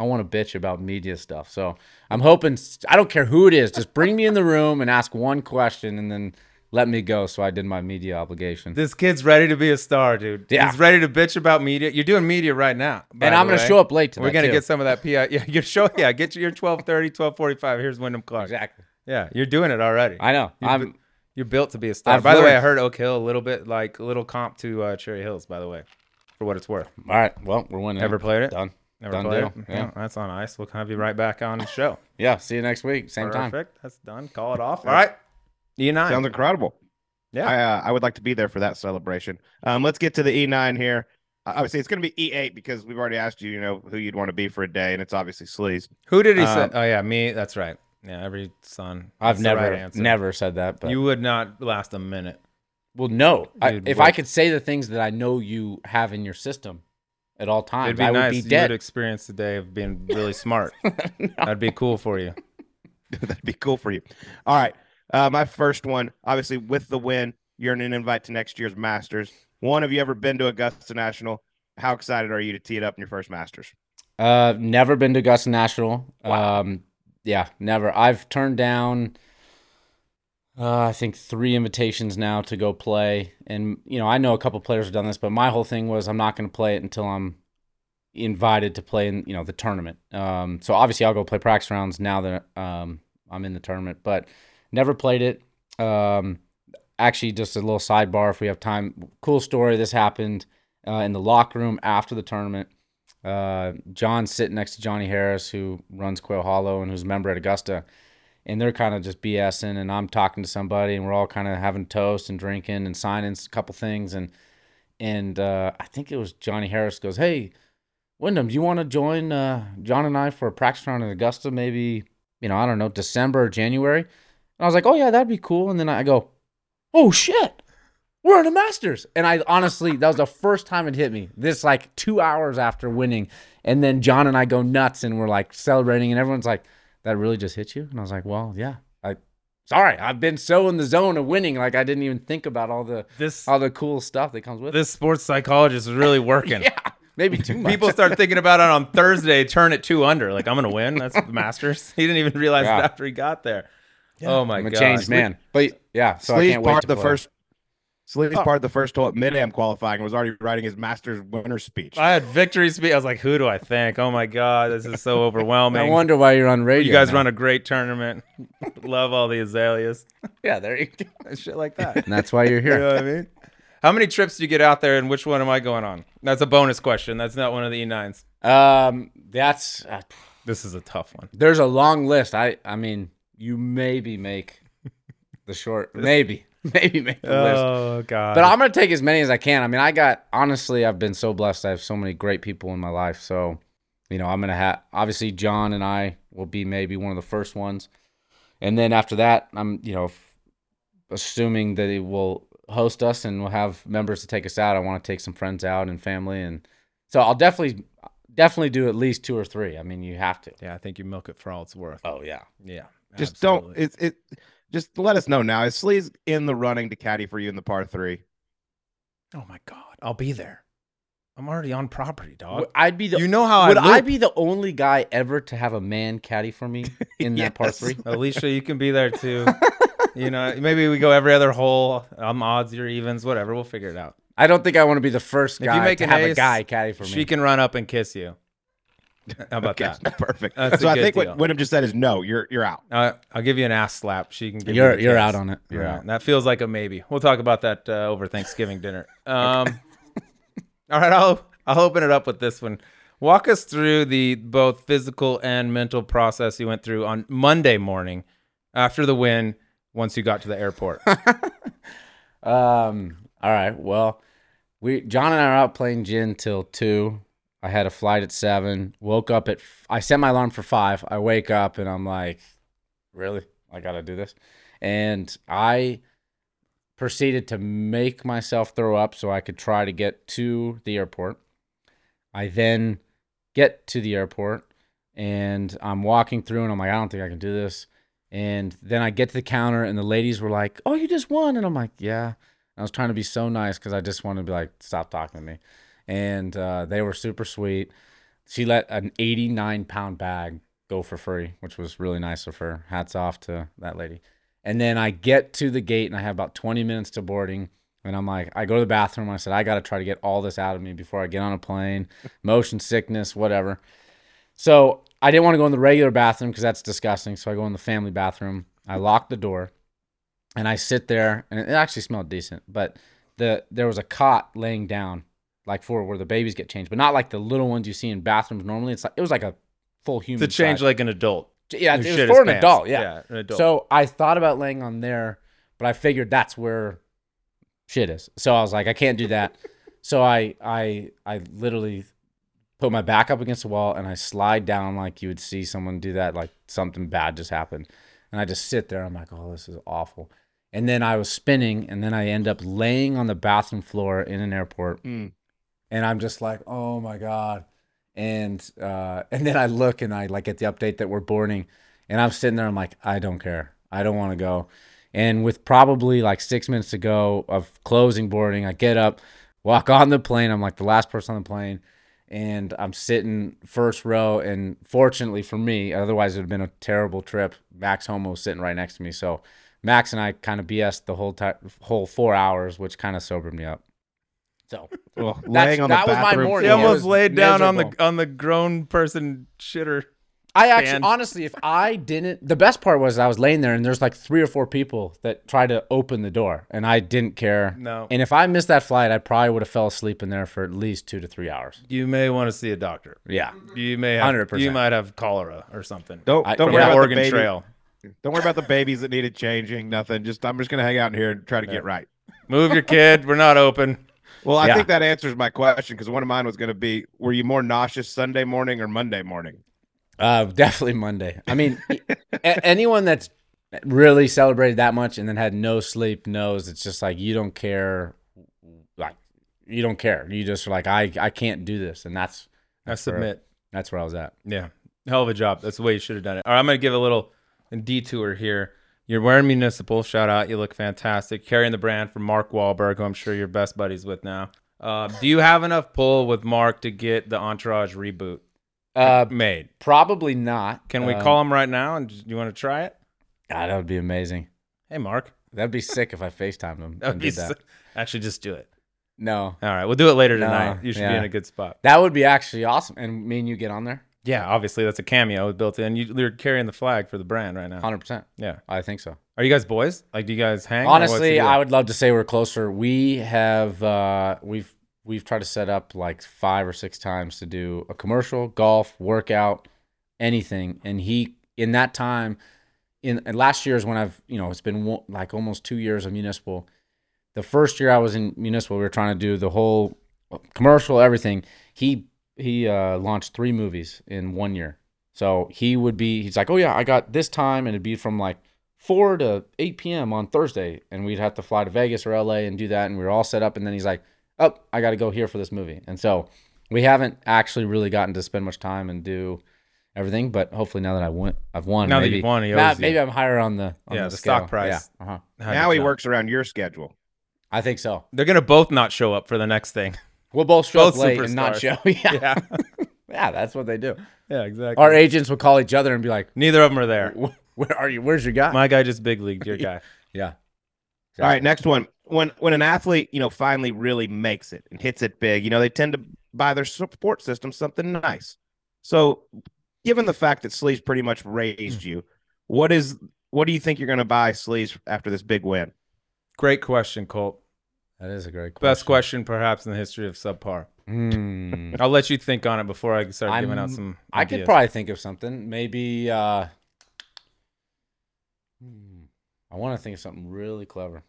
[SPEAKER 3] I want to bitch about media stuff. So I'm hoping I don't care who it is, just bring me in the room and ask one question and then let me go. So I did my media obligation.
[SPEAKER 2] This kid's ready to be a star, dude.
[SPEAKER 3] Yeah.
[SPEAKER 2] He's ready to bitch about media. You're doing media right now.
[SPEAKER 3] and I'm gonna
[SPEAKER 2] way.
[SPEAKER 3] show up late to
[SPEAKER 2] We're gonna
[SPEAKER 3] too.
[SPEAKER 2] get some of that PI. Yeah, your show. Yeah, get you your 12:30, 12:45. Here's Wyndham Clark.
[SPEAKER 3] exactly.
[SPEAKER 2] Yeah, you're doing it already.
[SPEAKER 3] I know.
[SPEAKER 2] You've
[SPEAKER 3] I'm
[SPEAKER 2] You're built to be a star.
[SPEAKER 3] I've
[SPEAKER 2] by the way, I heard Oak Hill a little bit like a little comp to uh, Cherry Hills. By the way, for what it's worth.
[SPEAKER 3] all right. Well, we're winning.
[SPEAKER 2] Ever played it?
[SPEAKER 3] Done.
[SPEAKER 2] Never
[SPEAKER 3] Done
[SPEAKER 2] played
[SPEAKER 3] deal.
[SPEAKER 2] it.
[SPEAKER 3] Yeah.
[SPEAKER 2] that's on ice. We'll have you right back on the show.
[SPEAKER 3] Yeah. See you next week. Same time.
[SPEAKER 2] Perfect. That's done. Call it off. All right. E9.
[SPEAKER 4] Sounds incredible.
[SPEAKER 2] Yeah.
[SPEAKER 4] I, uh, I would like to be there for that celebration. Um, let's get to the E9 here. Uh, obviously, it's going to be E8 because we've already asked you, you know, who you'd want to be for a day, and it's obviously Sleaze.
[SPEAKER 2] Who did he
[SPEAKER 4] Um,
[SPEAKER 2] say? Oh yeah, me. That's right. Yeah, every son.
[SPEAKER 3] I've never
[SPEAKER 2] right
[SPEAKER 3] never said that, but
[SPEAKER 2] You would not last a minute.
[SPEAKER 3] well, no. I, if
[SPEAKER 2] what-
[SPEAKER 3] I could say the things that I know you have in your system at all times,
[SPEAKER 2] It'd be
[SPEAKER 3] I would
[SPEAKER 2] nice.
[SPEAKER 3] be
[SPEAKER 2] You would experience the day of being really smart. That'd be cool for you.
[SPEAKER 4] That'd be cool for you. All right. Uh, my first one, obviously, with the win, you're in an invite to next year's Masters. One, have you ever been to Augusta National? How excited are you to tee it up in your first Masters?
[SPEAKER 3] Uh, never been to Augusta National. Um, yeah, never. I've turned down, uh, I think three invitations now to go play, and you know I know a couple players have done this, but my whole thing was I'm not going to play it until I'm invited to play in you know the tournament. Um, so obviously I'll go play practice rounds now that um I'm in the tournament, but never played it. Um, actually, just a little sidebar if we have time. Cool story. This happened uh, in the locker room after the tournament uh, John's sitting next to Johnny Harris, who runs Quail Hollow and who's a member at Augusta, and they're kind of just BSing, and I'm talking to somebody, and we're all kind of having toast and drinking and signing a couple things, and and uh, I think it was Johnny Harris goes, "Hey, Wyndham, do you want to join uh, John and I for a practice round in Augusta? Maybe you know, I don't know, December or January." And I was like, "Oh yeah, that'd be cool." And then I go, "Oh shit." We're in the Masters. And I honestly, that was the first time it hit me. This like two hours after winning. And then John and I go nuts and we're like celebrating, and everyone's like, That really just hit you? And I was like, Well, yeah. I sorry, I've been so in the zone of winning, like I didn't even think about all the
[SPEAKER 2] This
[SPEAKER 3] all the cool stuff that comes with it.
[SPEAKER 2] this sports psychologist is really working.
[SPEAKER 3] Yeah. Maybe too much.
[SPEAKER 2] People start thinking about it on Thursday, turn it two under. Like I'm gonna win. That's the Masters. He didn't even realize
[SPEAKER 3] Yeah.
[SPEAKER 2] it after he got there. Oh my
[SPEAKER 3] I'm
[SPEAKER 2] god.
[SPEAKER 3] changed man. But yeah, so I can't wait
[SPEAKER 4] part
[SPEAKER 3] to
[SPEAKER 4] the
[SPEAKER 3] play.
[SPEAKER 4] first. Sleeves
[SPEAKER 3] Oh.
[SPEAKER 4] part the first hole at mid am qualifying and was already writing his Masters winner speech.
[SPEAKER 2] I had victory speech. I was like, who do I thank? Oh my god, this is so overwhelming.
[SPEAKER 3] I wonder why you're on radio.
[SPEAKER 2] you guys
[SPEAKER 3] now.
[SPEAKER 2] run a great tournament. Love all the azaleas.
[SPEAKER 3] Yeah, there you go.
[SPEAKER 2] And shit like that.
[SPEAKER 3] And that's why you're here.
[SPEAKER 2] You know what I mean? How many trips do you get out there, and which one am I going on? That's a bonus question. That's not one of the E9s.
[SPEAKER 3] Um, that's uh,
[SPEAKER 2] This is a tough one.
[SPEAKER 3] there's a long list. I I mean, you maybe make the short, maybe maybe make the list.
[SPEAKER 2] Oh god.
[SPEAKER 3] But I'm gonna take as many as I can. I mean, I got honestly, I've been so blessed. I have so many great people in my life. So, you know, I'm gonna have obviously John and I will be maybe one of the first ones, and then after that, I'm you know, f- assuming that he will host us and we'll have members to take us out. I want to take some friends out and family, and so I'll definitely definitely do at least two or three. I mean, you have to.
[SPEAKER 2] yeah, I think you milk it for all it's worth.
[SPEAKER 3] Oh yeah.
[SPEAKER 2] Yeah.
[SPEAKER 4] just
[SPEAKER 2] absolutely.
[SPEAKER 4] don't. It it. Just let us know now. Is Sleeves in the running to caddy for you in the par three?
[SPEAKER 2] Oh my god, I'll be there. I'm already on property, dog.
[SPEAKER 3] I'd be the.
[SPEAKER 2] you know how
[SPEAKER 3] would
[SPEAKER 2] I,
[SPEAKER 3] I be the only guy ever to have a man caddy for me in that par three?
[SPEAKER 2] Alicia, you can be there too. you know, maybe we go every other hole. I'm odds, you're evens, whatever. We'll figure it out.
[SPEAKER 3] I don't think I want to be the first
[SPEAKER 2] If you
[SPEAKER 3] guy
[SPEAKER 2] make
[SPEAKER 3] to
[SPEAKER 2] an
[SPEAKER 3] have a guy caddy for me.
[SPEAKER 2] she can run up and kiss you. How about
[SPEAKER 4] Okay,
[SPEAKER 2] that?
[SPEAKER 4] perfect.
[SPEAKER 2] That's
[SPEAKER 4] so I think
[SPEAKER 2] deal.
[SPEAKER 4] what Wyndham just said is no. You're you're out.
[SPEAKER 2] Uh, I'll give you an ass slap. She can give
[SPEAKER 3] You're
[SPEAKER 2] you the
[SPEAKER 3] you're out on it. You're
[SPEAKER 2] All right,
[SPEAKER 3] out.
[SPEAKER 2] That feels like a maybe. We'll talk about that uh, over Thanksgiving dinner. Um, all right, I'll I'll open it up with this one. Walk us through the both physical and mental process you went through on Monday morning after the win. Once you got to the airport,
[SPEAKER 3] Um. All right. Well, we John and I are out playing gin till two. I had a flight at seven. Woke up at. f- I set my alarm for five. I wake up and I'm like, really? I gotta do this, and I proceeded to make myself throw up so I could try to get to the airport. I then get to the airport and I'm walking through and I'm like, I don't think I can do this. And then I get to the counter and the ladies were like, Oh, you just won. And I'm like, Yeah. I was trying to be so nice because I just wanted to be like, Stop talking to me. And uh, they were super sweet. She let an 89 pound bag go for free, which was really nice of her. Hats off to that lady. And then I get to the gate and I have about 20 minutes to boarding. And I'm like, I go to the bathroom. I said, I got to try to get all this out of me before I get on a plane. Motion sickness, whatever. So I didn't want to go in the regular bathroom because that's disgusting. So I go in the family bathroom. I lock the door and I sit there and it actually smelled decent. But the there was a cot laying down like for where the babies get changed, but not like the little ones you see in bathrooms normally. It's like it was like a full human.
[SPEAKER 2] to change
[SPEAKER 3] size.
[SPEAKER 2] like an adult.
[SPEAKER 3] yeah, it was for an
[SPEAKER 2] pants.
[SPEAKER 3] adult. Yeah.
[SPEAKER 2] an adult.
[SPEAKER 3] So I thought about laying on there, but I figured that's where shit is. So I was like, I can't do that. so I I I literally put my back up against the wall, and I slide down like you would see someone do that, like something bad just happened. And I just sit there. I'm like, oh, this is awful. And then I was spinning, and then I end up laying on the bathroom floor in an airport,
[SPEAKER 4] Mm.
[SPEAKER 3] And I'm just like, oh my god. And uh, and then I look and I like get the update that we're boarding, and I'm sitting there. I'm like, I don't care. I don't want to go. And with probably like six minutes to go of closing boarding, I get up, walk on the plane. I'm like the last person on the plane, and I'm sitting first row. And fortunately for me, otherwise it would have been a terrible trip. Max Homa was sitting right next to me, so Max and I kind of BS the whole time, whole four hours, which kind of sobered me up. So
[SPEAKER 4] Well,
[SPEAKER 3] That's-
[SPEAKER 4] laying on the
[SPEAKER 3] that was my
[SPEAKER 4] bathroom
[SPEAKER 3] morning.
[SPEAKER 2] He
[SPEAKER 3] Yeah,
[SPEAKER 4] floor.
[SPEAKER 3] it
[SPEAKER 2] almost
[SPEAKER 3] was
[SPEAKER 2] laid down on the on the grown person shitter.
[SPEAKER 3] I actually,
[SPEAKER 2] stand.
[SPEAKER 3] honestly, if I didn't, the best part was I was laying there and there's like three or four people that tried to open the door, and I didn't care.
[SPEAKER 2] No.
[SPEAKER 3] And if I missed that flight, I probably would have fell asleep in there for at least two to three hours.
[SPEAKER 2] You may want to see a doctor.
[SPEAKER 3] Yeah.
[SPEAKER 2] You may have
[SPEAKER 3] 100%.
[SPEAKER 2] you might have cholera or something.
[SPEAKER 4] Don't
[SPEAKER 3] I-
[SPEAKER 4] don't
[SPEAKER 2] from
[SPEAKER 4] worry
[SPEAKER 2] the
[SPEAKER 4] about
[SPEAKER 2] Oregon
[SPEAKER 4] the baby.
[SPEAKER 2] Trail.
[SPEAKER 4] Don't worry about the babies that needed changing. Nothing. Just I'm just gonna hang out in here and try to get right.
[SPEAKER 2] Move your kid. We're not open.
[SPEAKER 4] Well, I
[SPEAKER 3] Yeah.
[SPEAKER 4] think that answers my question because one of mine was going to be: Were you more nauseous Sunday morning or Monday morning?
[SPEAKER 3] Uh, definitely Monday. I mean, a- anyone that's really celebrated that much and then had no sleep knows it's just like you don't care. Like you don't care. You just are like I I can't do this, and that's
[SPEAKER 2] I submit.
[SPEAKER 3] that's where I was at.
[SPEAKER 2] Yeah. Hell of a job. That's the way you should have done it. All right, I'm going to give a little detour here. You're wearing municipal. Shout out. You look fantastic. Carrying the brand for Mark Wahlberg, who I'm sure you're best buddies with now. Uh, do you have enough pull with Mark to get the Entourage reboot
[SPEAKER 3] Uh,
[SPEAKER 2] made?
[SPEAKER 3] probably not.
[SPEAKER 2] Can we
[SPEAKER 3] Um,
[SPEAKER 2] call him right now? And you want to try it?
[SPEAKER 3] God, that would be amazing.
[SPEAKER 2] Hey, Mark.
[SPEAKER 3] That'd be sick if I FaceTimed him.
[SPEAKER 2] That would be
[SPEAKER 3] that.
[SPEAKER 2] Actually, just do it.
[SPEAKER 3] No,
[SPEAKER 2] All right, we'll do it later
[SPEAKER 3] No,
[SPEAKER 2] tonight. You should be in a good spot.
[SPEAKER 3] that would be actually awesome. And me and you get on there,
[SPEAKER 2] Yeah, obviously that's a cameo built in. You, you're carrying the flag for the brand right now.
[SPEAKER 3] hundred percent.
[SPEAKER 2] Yeah.
[SPEAKER 3] I think so.
[SPEAKER 2] Are you guys boys? Like, do you guys hang? or what's the
[SPEAKER 3] Honestly,
[SPEAKER 2] deal?
[SPEAKER 3] I would love to say we're closer. We have uh, we've we've tried to set up like five or six times to do a commercial, golf, workout, anything. And he in that time, in and last year is when I've you know it's been one- like almost two years of municipal. The first year I was in municipal, we were trying to do the whole commercial, everything. He he uh, launched three movies in one year. So he would be he's like, oh yeah, I got this time, and it'd be from like four to eight p.m. on Thursday, and we'd have to fly to Vegas or L.A. and do that, and we were all set up. And then he's like, oh, I got to go here for this movie, and so we haven't actually really gotten to spend much time and do everything. But hopefully now that I won, I've won.
[SPEAKER 2] Now that
[SPEAKER 3] maybe,
[SPEAKER 2] you've won, he
[SPEAKER 3] ma-
[SPEAKER 2] owes you.
[SPEAKER 3] maybe I'm higher on the on
[SPEAKER 2] Yeah,
[SPEAKER 3] the,
[SPEAKER 2] the
[SPEAKER 3] scale.
[SPEAKER 2] stock price.
[SPEAKER 3] Yeah, uh-huh.
[SPEAKER 4] Now he works around your schedule.
[SPEAKER 3] I think so.
[SPEAKER 2] They're gonna both not show up for the next thing.
[SPEAKER 3] We'll both show
[SPEAKER 2] Both
[SPEAKER 3] up late and not show. Yeah.
[SPEAKER 2] Yeah,
[SPEAKER 3] yeah, that's what they do.
[SPEAKER 2] yeah, exactly.
[SPEAKER 3] Our agents would call each other and be like,
[SPEAKER 2] Neither of them are there.
[SPEAKER 3] "Wh- "Where are you? Where's your guy?"
[SPEAKER 2] My guy just big leagued your guy.
[SPEAKER 3] yeah.
[SPEAKER 4] All right, next one. When when an athlete, you know, finally really makes it and hits it big, you know, they tend to buy their support system something nice. So, given the fact that Sleeves pretty much raised hmm. you, what is what do you think you're going to buy Sleeves after this big win?
[SPEAKER 2] Great question, Colt.
[SPEAKER 3] That is a great question.
[SPEAKER 2] Best question perhaps in the history of subpar.
[SPEAKER 3] Hmm.
[SPEAKER 2] I'll let you think on it before I start giving out
[SPEAKER 3] I'm-
[SPEAKER 2] some.
[SPEAKER 3] I could probably think of something. Maybe uh hmm, I want to think of something really clever.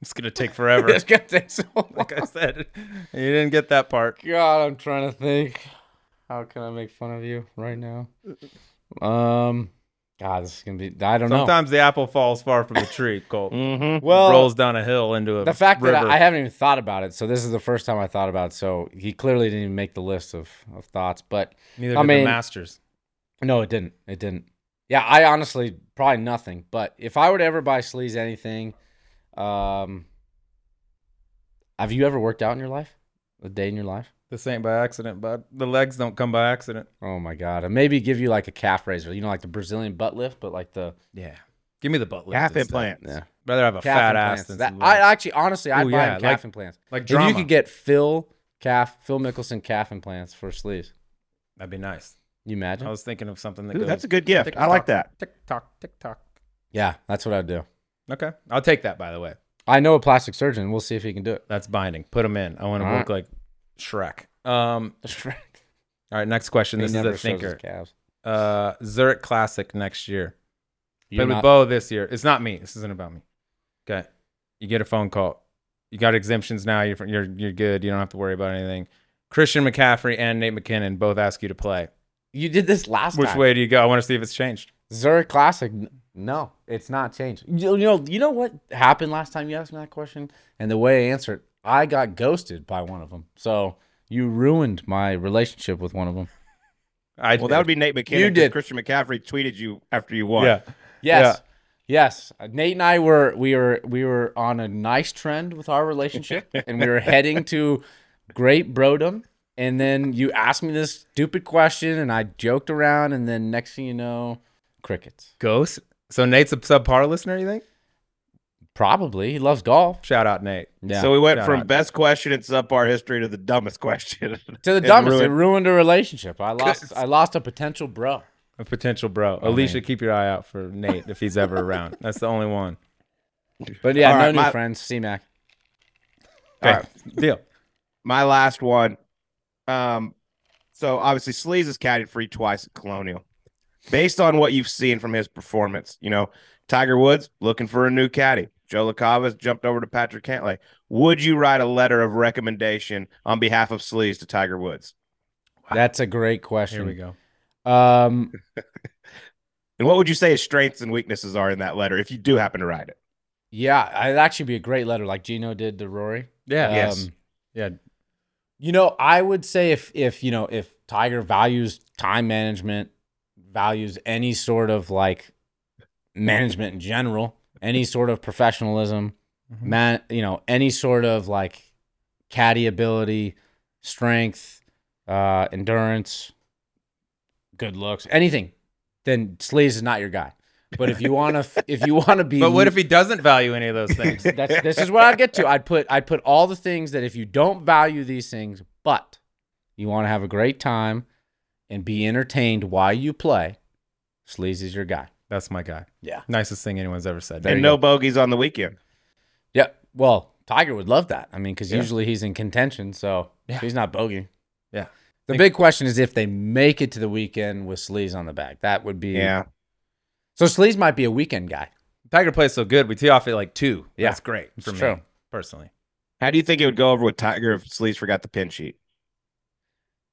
[SPEAKER 2] It's gonna take forever.
[SPEAKER 3] it's gonna take so long.
[SPEAKER 2] like I said, you didn't get that part.
[SPEAKER 3] God, I'm trying to think. How can I make fun of you right now? Um, God, this is gonna be. I don't know.
[SPEAKER 2] Sometimes the apple falls far from the tree. Colt
[SPEAKER 4] Mm-hmm.
[SPEAKER 3] Well,
[SPEAKER 2] rolls down a hill into a
[SPEAKER 3] the fact
[SPEAKER 2] river.
[SPEAKER 3] that I, I haven't even thought about it, so this is the first time I thought about it. So he clearly didn't even make the list of, of thoughts. But
[SPEAKER 2] Neither
[SPEAKER 3] I
[SPEAKER 2] did
[SPEAKER 3] mean-
[SPEAKER 2] the Masters.
[SPEAKER 3] no, it didn't. It didn't. Yeah, I honestly probably nothing. But if I were to ever buy Sleaze anything, um, have you ever worked out in your life? A day in your life?
[SPEAKER 2] This ain't by accident, bud. The legs don't come by accident.
[SPEAKER 3] Oh my god! And maybe give you like a calf raiser. You know, like the Brazilian butt lift, but like the
[SPEAKER 2] Yeah. Give me the butt lift.
[SPEAKER 4] Calf
[SPEAKER 2] instead.
[SPEAKER 4] implants.
[SPEAKER 3] yeah.
[SPEAKER 2] Rather have a
[SPEAKER 3] calf
[SPEAKER 2] fat
[SPEAKER 3] implants.
[SPEAKER 2] ass than
[SPEAKER 3] That, I actually, honestly, I'd buy
[SPEAKER 2] yeah,
[SPEAKER 3] calf
[SPEAKER 2] like-
[SPEAKER 3] implants.
[SPEAKER 2] like
[SPEAKER 3] If
[SPEAKER 2] drama.
[SPEAKER 3] you could get Phil calf, Phil Mickelson calf implants for sleeves,
[SPEAKER 2] That'd be nice.
[SPEAKER 3] you imagine?
[SPEAKER 2] I was thinking of something that
[SPEAKER 4] Ooh,
[SPEAKER 2] goes
[SPEAKER 4] that's a good gift. I like that.
[SPEAKER 2] tick tock, tick tock.
[SPEAKER 3] yeah, that's what I'd do.
[SPEAKER 2] Okay. I'll take that by the way.
[SPEAKER 3] I know a plastic surgeon. We'll see if he can do it.
[SPEAKER 2] That's binding. Put them in. I want to
[SPEAKER 3] All
[SPEAKER 2] look like Shrek. Um
[SPEAKER 3] he
[SPEAKER 2] all right, next question. This is a thinker. Uh Zurich Classic next year.
[SPEAKER 3] You're
[SPEAKER 2] Played with Bo this year. It's not me. This isn't about me. Okay. You get a phone call. You got exemptions now. You're you're you're good. You don't have to worry about anything. Christian McCaffrey and Nate MacKinnon both ask you to play.
[SPEAKER 3] You did this last
[SPEAKER 2] Which
[SPEAKER 3] time.
[SPEAKER 2] way do you go? I want to see if it's changed.
[SPEAKER 3] Zurich Classic. No, it's not changed. You you know, you know what happened last time you asked me that question, and the way I answered, I got ghosted by one of them. So you ruined my relationship with one of them.
[SPEAKER 2] I
[SPEAKER 4] Well, that would be Nate MacKinnon.
[SPEAKER 3] You
[SPEAKER 4] 'cause
[SPEAKER 3] did.
[SPEAKER 4] Christian McCaffrey tweeted you after you won.
[SPEAKER 2] yeah.
[SPEAKER 3] Yes, yes. Nate and I were we were we were on a nice trend with our relationship, and we were heading to great brodom. And then you asked me this stupid question, and I joked around, and then next thing you know, crickets.
[SPEAKER 2] Ghost. So Nate's a subpar listener, you think?
[SPEAKER 3] Probably he loves golf.
[SPEAKER 2] Shout out Nate.
[SPEAKER 3] Yeah.
[SPEAKER 4] So we went
[SPEAKER 2] Shout
[SPEAKER 4] from
[SPEAKER 2] out.
[SPEAKER 4] best question in subpar history to the dumbest question.
[SPEAKER 3] to the
[SPEAKER 4] It
[SPEAKER 3] dumbest. It
[SPEAKER 4] ruined-
[SPEAKER 3] ruined a relationship. I lost. I lost a potential bro.
[SPEAKER 2] A potential bro.
[SPEAKER 3] Oh,
[SPEAKER 2] Alicia,
[SPEAKER 3] man.
[SPEAKER 2] keep your eye out for Nate if he's ever around. That's the only one.
[SPEAKER 3] But yeah,
[SPEAKER 4] All
[SPEAKER 3] no
[SPEAKER 4] right,
[SPEAKER 3] new
[SPEAKER 4] my-
[SPEAKER 3] friends. C-Mac.
[SPEAKER 2] Okay.
[SPEAKER 4] All right.
[SPEAKER 2] Deal.
[SPEAKER 4] My last one. Um, so obviously Sleaze is caddied free twice at Colonial. Based on what you've seen from his performance, you know, Tiger Woods looking for a new caddy. Joe LaCava's jumped over to Patrick Cantlay. Would you write a letter of recommendation on behalf of Sleaze to Tiger Woods?
[SPEAKER 3] That's a great question.
[SPEAKER 2] Here
[SPEAKER 3] question.
[SPEAKER 2] we go.
[SPEAKER 3] Um,
[SPEAKER 4] And what would you say his strengths and weaknesses are in that letter if you do happen to write it?
[SPEAKER 3] yeah, it'd actually be a great letter, like Gino did to Rory.
[SPEAKER 2] Yeah.
[SPEAKER 3] Um,
[SPEAKER 4] Yes.
[SPEAKER 2] Yeah.
[SPEAKER 3] You know, I would say if if you know if Tiger values time management, values any sort of like management in general, any sort of professionalism,
[SPEAKER 2] Mhm.
[SPEAKER 3] man, you know, any sort of like caddy ability, strength, uh, endurance, good looks, anything, then Sleaze is not your guy. But if you want to, if you want to be,
[SPEAKER 2] But what if he doesn't value any of those things?
[SPEAKER 3] that's this is what I'd get to. I'd put I'd put all the things that if you don't value these things, but you want to have a great time and be entertained while you play, Sleaze is your guy.
[SPEAKER 2] That's my guy.
[SPEAKER 3] Yeah.
[SPEAKER 2] Nicest thing anyone's ever said.
[SPEAKER 3] There
[SPEAKER 4] and no
[SPEAKER 3] go.
[SPEAKER 4] bogeys on the weekend.
[SPEAKER 3] Yeah. Well, Tiger would love that. I mean, because
[SPEAKER 2] Yeah.
[SPEAKER 3] usually he's in contention, so
[SPEAKER 2] Yeah.
[SPEAKER 3] he's not bogey.
[SPEAKER 2] Yeah.
[SPEAKER 3] The
[SPEAKER 2] Think-
[SPEAKER 3] big question is if they make it to the weekend with Sleaze on the back. That would be
[SPEAKER 4] Yeah.
[SPEAKER 3] So Sleaze might be a weekend guy.
[SPEAKER 2] Tiger plays so good. We tee off at like two.
[SPEAKER 3] Yeah.
[SPEAKER 2] That's great
[SPEAKER 3] It's
[SPEAKER 2] for me
[SPEAKER 3] true.
[SPEAKER 2] personally.
[SPEAKER 4] How do you think it would go over with Tiger if Sleaze forgot the pin sheet?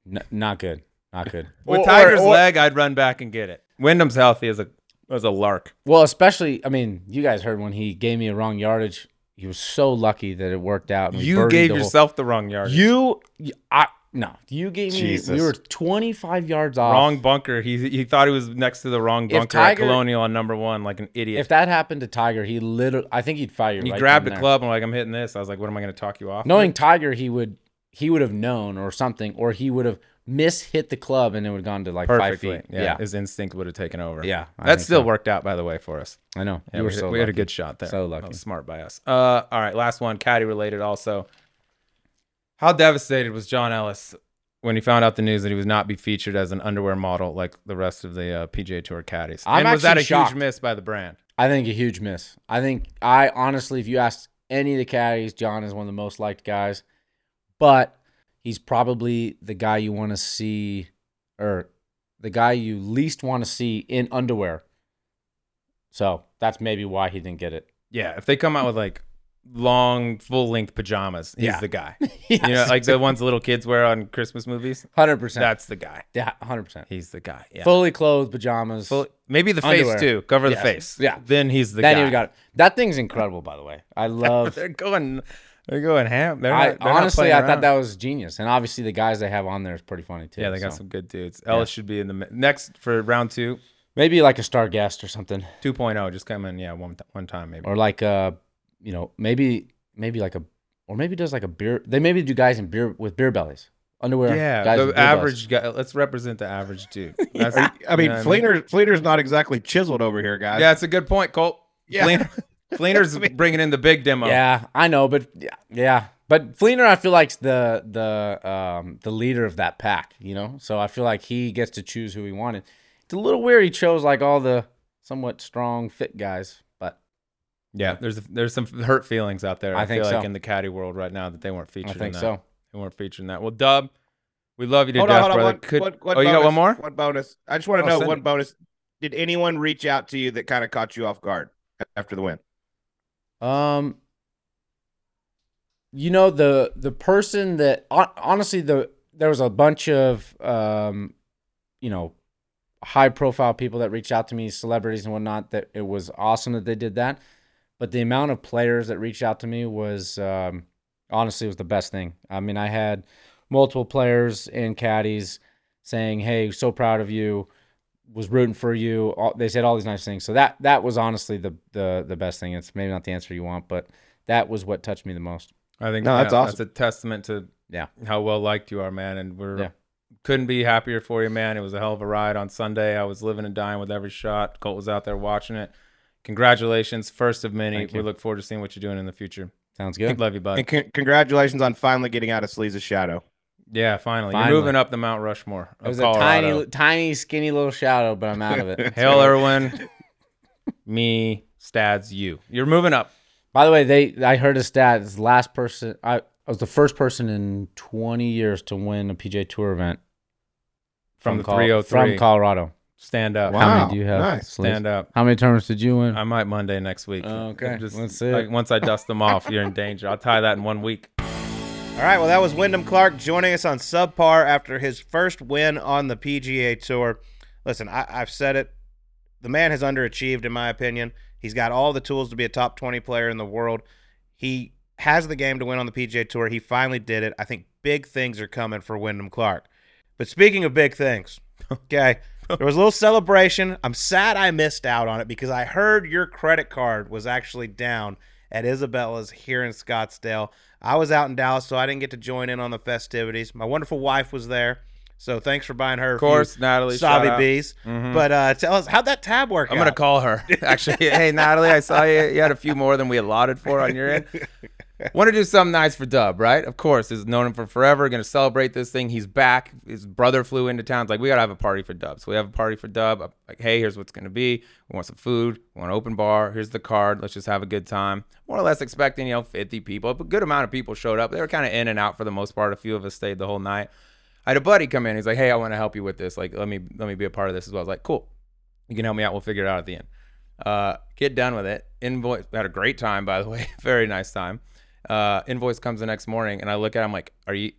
[SPEAKER 3] N- not good. Not good.
[SPEAKER 2] With
[SPEAKER 3] Or-
[SPEAKER 2] Tiger's
[SPEAKER 3] or- or-
[SPEAKER 2] leg, I'd run back and get it. Wyndham's healthy as a as a lark.
[SPEAKER 3] Well, especially, I mean, you guys heard when he gave me a wrong yardage. He was so lucky that it worked out. and
[SPEAKER 2] You gave
[SPEAKER 3] the whole-
[SPEAKER 2] yourself the wrong yard.
[SPEAKER 3] You, I no. You gave me.
[SPEAKER 4] Jesus.
[SPEAKER 3] We were twenty five yards off.
[SPEAKER 2] wrong bunker. He he thought he was next to the wrong bunker
[SPEAKER 3] Tiger-
[SPEAKER 2] at Colonial on number one, like an idiot.
[SPEAKER 3] If that happened to Tiger, he literally. I think he'd fire you.
[SPEAKER 2] he
[SPEAKER 3] right
[SPEAKER 2] grabbed
[SPEAKER 3] then
[SPEAKER 2] a club and like I'm hitting this. I was like, what am I going to talk you off?
[SPEAKER 3] Knowing
[SPEAKER 2] with?
[SPEAKER 3] Tiger, he would he would have known or something, or he would have miss hit the club and it would have gone to like
[SPEAKER 2] perfectly,
[SPEAKER 3] five feet.
[SPEAKER 2] yeah,
[SPEAKER 3] Yeah,
[SPEAKER 2] his instinct would have taken over.
[SPEAKER 3] yeah. I
[SPEAKER 2] that still
[SPEAKER 3] so.
[SPEAKER 2] worked out by the way for us.
[SPEAKER 3] I know.
[SPEAKER 2] Yeah,
[SPEAKER 3] you were
[SPEAKER 2] we,
[SPEAKER 3] so.
[SPEAKER 2] we had a good shot there.
[SPEAKER 3] So lucky.
[SPEAKER 2] was smart by us. Uh, all right, last one, caddy related. Also, how devastated was John Ellis when he found out the news that he would not be featured as an underwear model like the rest of the uh, PGA Tour caddies?
[SPEAKER 3] I'm
[SPEAKER 2] and was that a
[SPEAKER 3] shocked.
[SPEAKER 2] huge miss by the brand?
[SPEAKER 3] I think a huge miss. I think I honestly, if you ask any of the caddies, John is one of the most liked guys, but he's probably the guy you want to see, or the guy you least want to see in underwear. So that's maybe why he didn't get it.
[SPEAKER 2] Yeah, if they come out with like long full length pajamas, he's
[SPEAKER 3] Yeah.
[SPEAKER 2] the guy. You know, like the ones little kids wear on Christmas movies.
[SPEAKER 3] hundred percent.
[SPEAKER 2] That's the guy.
[SPEAKER 3] Yeah, hundred percent.
[SPEAKER 2] He's the guy. Yeah.
[SPEAKER 3] Fully clothed pajamas.
[SPEAKER 2] Full- maybe the
[SPEAKER 3] Underwear.
[SPEAKER 2] face too. Cover the face.
[SPEAKER 3] Yeah.
[SPEAKER 2] Then he's the
[SPEAKER 3] then
[SPEAKER 2] guy.
[SPEAKER 3] you got it. That thing's incredible, by the way. I love.
[SPEAKER 2] they're going. They're going ham. They're
[SPEAKER 3] I
[SPEAKER 2] not, they're not
[SPEAKER 3] honestly,
[SPEAKER 2] playing
[SPEAKER 3] I
[SPEAKER 2] around.
[SPEAKER 3] thought that was genius, and obviously the guys they have on there is pretty funny too.
[SPEAKER 2] Yeah, they got
[SPEAKER 3] so.
[SPEAKER 2] some good dudes. Ellis should be in the next for round two,
[SPEAKER 3] maybe like a star guest or something.
[SPEAKER 2] 2.0. Just come in, yeah, one one time maybe.
[SPEAKER 3] or like uh you know maybe maybe like a or maybe does like a beer they maybe do guys in beer with beer bellies underwear
[SPEAKER 2] yeah,
[SPEAKER 3] guys
[SPEAKER 2] the
[SPEAKER 3] with beer bellies.
[SPEAKER 2] average guy. Let's represent the average dude. That's,
[SPEAKER 4] I mean,
[SPEAKER 2] you know what
[SPEAKER 4] Fleener, Fleener's not exactly chiseled over here, guys.
[SPEAKER 2] Yeah, it's a good point, Colt.
[SPEAKER 4] Yeah.
[SPEAKER 2] Fleener, Fleener's bringing in the big demo.
[SPEAKER 3] yeah i know but yeah yeah but Fleener, I feel like the the um the leader of that pack, you know. So I feel like he gets to choose who he wanted. It's a little weird. He chose like all the somewhat strong, fit guys, but
[SPEAKER 2] yeah. There's there's some hurt feelings out there. I,
[SPEAKER 3] I think
[SPEAKER 2] feel like in the caddy world right now that they weren't featured.
[SPEAKER 3] I think
[SPEAKER 2] in that.
[SPEAKER 3] so.
[SPEAKER 2] They weren't featured in that. Well, Dub, we love you to
[SPEAKER 4] Hold
[SPEAKER 2] death,
[SPEAKER 4] on, hold on.
[SPEAKER 2] brother.
[SPEAKER 4] One,
[SPEAKER 2] Could-
[SPEAKER 4] one- one
[SPEAKER 2] oh, you got one more?
[SPEAKER 4] One bonus. I just want to
[SPEAKER 2] Oh,
[SPEAKER 4] know
[SPEAKER 2] send
[SPEAKER 4] one
[SPEAKER 2] it.
[SPEAKER 4] bonus. Did anyone reach out to you that kind of caught you off guard after the win?
[SPEAKER 3] Um, you know the the person that honestly the there was a bunch of um, you know, high profile people that reached out to me, celebrities and whatnot. That it was awesome that they did that. But the amount of players that reached out to me was um, honestly was the best thing. I mean, I had multiple players and caddies saying, "Hey, so proud of you." Was rooting for you. All, they said all these nice things. So that that was honestly the the the best thing. It's maybe not the answer you want, but that was what touched me the most.
[SPEAKER 2] I think
[SPEAKER 4] No, that's
[SPEAKER 2] yeah,
[SPEAKER 4] awesome.
[SPEAKER 2] That's a testament to
[SPEAKER 3] Yeah.
[SPEAKER 2] how well liked you are, man. And we're
[SPEAKER 3] Yeah.
[SPEAKER 2] couldn't be happier for you, man. It was a hell of a ride on Sunday. I was living and dying with every shot. Colt was out there watching it. Congratulations, first of many. We look forward to seeing what you're doing in the future.
[SPEAKER 3] Sounds good.
[SPEAKER 2] Love you, bud.
[SPEAKER 4] And con- congratulations on finally getting out of Sleaze's shadow.
[SPEAKER 2] Yeah, finally.
[SPEAKER 3] Finally.
[SPEAKER 2] You're moving up the Mount Rushmore.
[SPEAKER 3] It
[SPEAKER 2] of
[SPEAKER 3] was a tiny, tiny, skinny little shadow, but I'm out of it.
[SPEAKER 2] Hale Irwin, me, Stads, you. You're moving up.
[SPEAKER 3] By the way, they I heard a stat. It's the last person. I, I was the first person in 20 years to win a PGA Tour event
[SPEAKER 2] From the
[SPEAKER 3] Col-
[SPEAKER 2] 303.
[SPEAKER 3] from Colorado.
[SPEAKER 2] Stand up.
[SPEAKER 4] Wow.
[SPEAKER 3] How many do you have?
[SPEAKER 4] nice.
[SPEAKER 2] Stand up.
[SPEAKER 3] How many tournaments did you win?
[SPEAKER 2] I might Monday next week.
[SPEAKER 3] Oh, okay.
[SPEAKER 2] Just
[SPEAKER 3] Let's see
[SPEAKER 2] like, once I dust them off, you're in danger. I'll tie that in one week.
[SPEAKER 1] All right, well, that was Wyndham Clark joining us on Subpar after his first win on the PGA Tour. Listen, I, I've said it. The man has underachieved, in my opinion. He's got all the tools to be a top 20 player in the world. He has the game to win on the PGA Tour. He finally did it. I think big things are coming for Wyndham Clark. But speaking of big things, okay, there was a little celebration. I'm sad I missed out on it because I heard your credit card was actually down at Isabella's here in Scottsdale. I was out in Dallas, so I didn't get to join in on the festivities. My wonderful wife was there, so thanks for buying her.
[SPEAKER 2] Of course, Natalie. out.
[SPEAKER 1] bees.
[SPEAKER 2] Mhm.
[SPEAKER 1] But uh, tell us how'd that tab work?
[SPEAKER 2] I'm gonna call her. Actually, hey Natalie, I saw you. You had a few more than we allotted for on your end. Want to do something nice for Dub, right? Of course, he's known him for forever. Going to celebrate this thing. He's back. His brother flew into town. It's like we gotta have a party for Dub. So we have a party for Dub. I'm like, hey, here's what's gonna be. We want some food. We want an open bar. Here's the card. Let's just have a good time. More or less expecting you know 50 people. A good amount of people showed up. They were kind of in and out for the most part. A few of us stayed the whole night. I had a buddy come in. He's like, hey, I want to help you with this. Like, let me let me be a part of this as well. I was like, cool. You can help me out. We'll figure it out at the end. Uh, get done with it. Invoice had a great time, by the way. Very nice time. Uh, invoice comes the next morning, and I look at him like, "Are you?"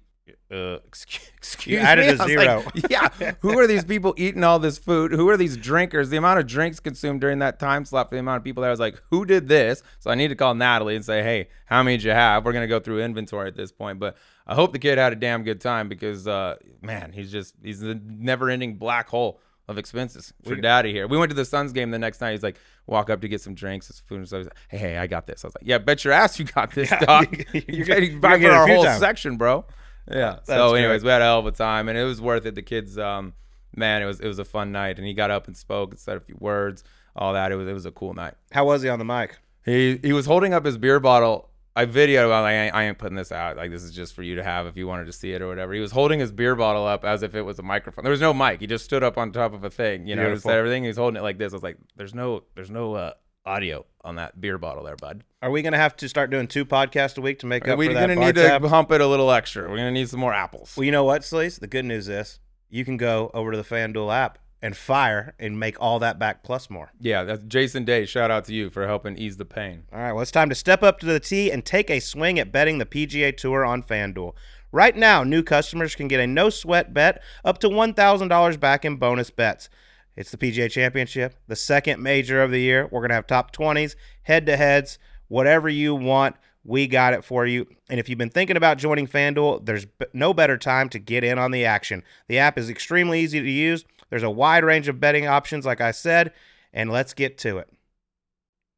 [SPEAKER 2] Uh, excuse, excuse
[SPEAKER 1] added
[SPEAKER 2] me?
[SPEAKER 1] a zero.
[SPEAKER 2] like, yeah. Who are these people eating all this food? Who are these drinkers? The amount of drinks consumed during that time slot for the amount of people there. I was like, who did this? So I need to call Natalie and say, hey, how many did you have? We're gonna go through inventory at this point, but I hope the kid had a damn good time because, uh, man, he's just he's a never-ending black hole of expenses for daddy here. We went to the Suns game the next night. He's like, walk up to get some drinks, some food and stuff. He's like, hey, hey, I got this. I was like, yeah, bet your ass you got this,
[SPEAKER 1] you're gonna-
[SPEAKER 2] got
[SPEAKER 1] you're
[SPEAKER 2] buy
[SPEAKER 1] gonna
[SPEAKER 2] for our whole
[SPEAKER 1] times.
[SPEAKER 2] section, bro. Yeah.
[SPEAKER 1] That's
[SPEAKER 2] So,
[SPEAKER 1] great.
[SPEAKER 2] anyways, we had a hell of a time, and it was worth it. The kids, um, man, it was it was a fun night, and he got up and spoke and said a few words, all that. It was it was a cool night.
[SPEAKER 1] How was he on the mic?
[SPEAKER 2] He he was holding up his beer bottle. I videoed. I ain't, I ain't putting this out. Like, this is just for you to have if you wanted to see it or whatever. He was holding his beer bottle up as if it was a microphone. There was no mic. He just stood up on top of a thing. You know,
[SPEAKER 1] Beautiful.
[SPEAKER 2] said everything. He was holding it like this. I was like, there's no, there's no uh, audio on that beer bottle there, bud.
[SPEAKER 1] Are we gonna have to start doing two podcasts a week to make up
[SPEAKER 2] We're gonna need
[SPEAKER 1] tab?
[SPEAKER 2] to hump it a little extra. We're gonna need some more apples.
[SPEAKER 1] Well, you know what, Sleaze? The good news is you can go over to the FanDuel app and fire and make all that back plus more.
[SPEAKER 2] Yeah, that's Jason Day. Shout out to you for helping ease the pain.
[SPEAKER 1] All right, well, it's time to step up to the tee and take a swing at betting the PGA Tour on FanDuel. Right now, new customers can get a no sweat bet up to $1,000 back in bonus bets. It's the PGA Championship, the second major of the year. We're going to have top 20s, head to heads, whatever you want. We got it for you. And if you've been thinking about joining FanDuel, there's no better time to get in on the action. The app is extremely easy to use. There's a wide range of betting options, like I said, and let's get to it.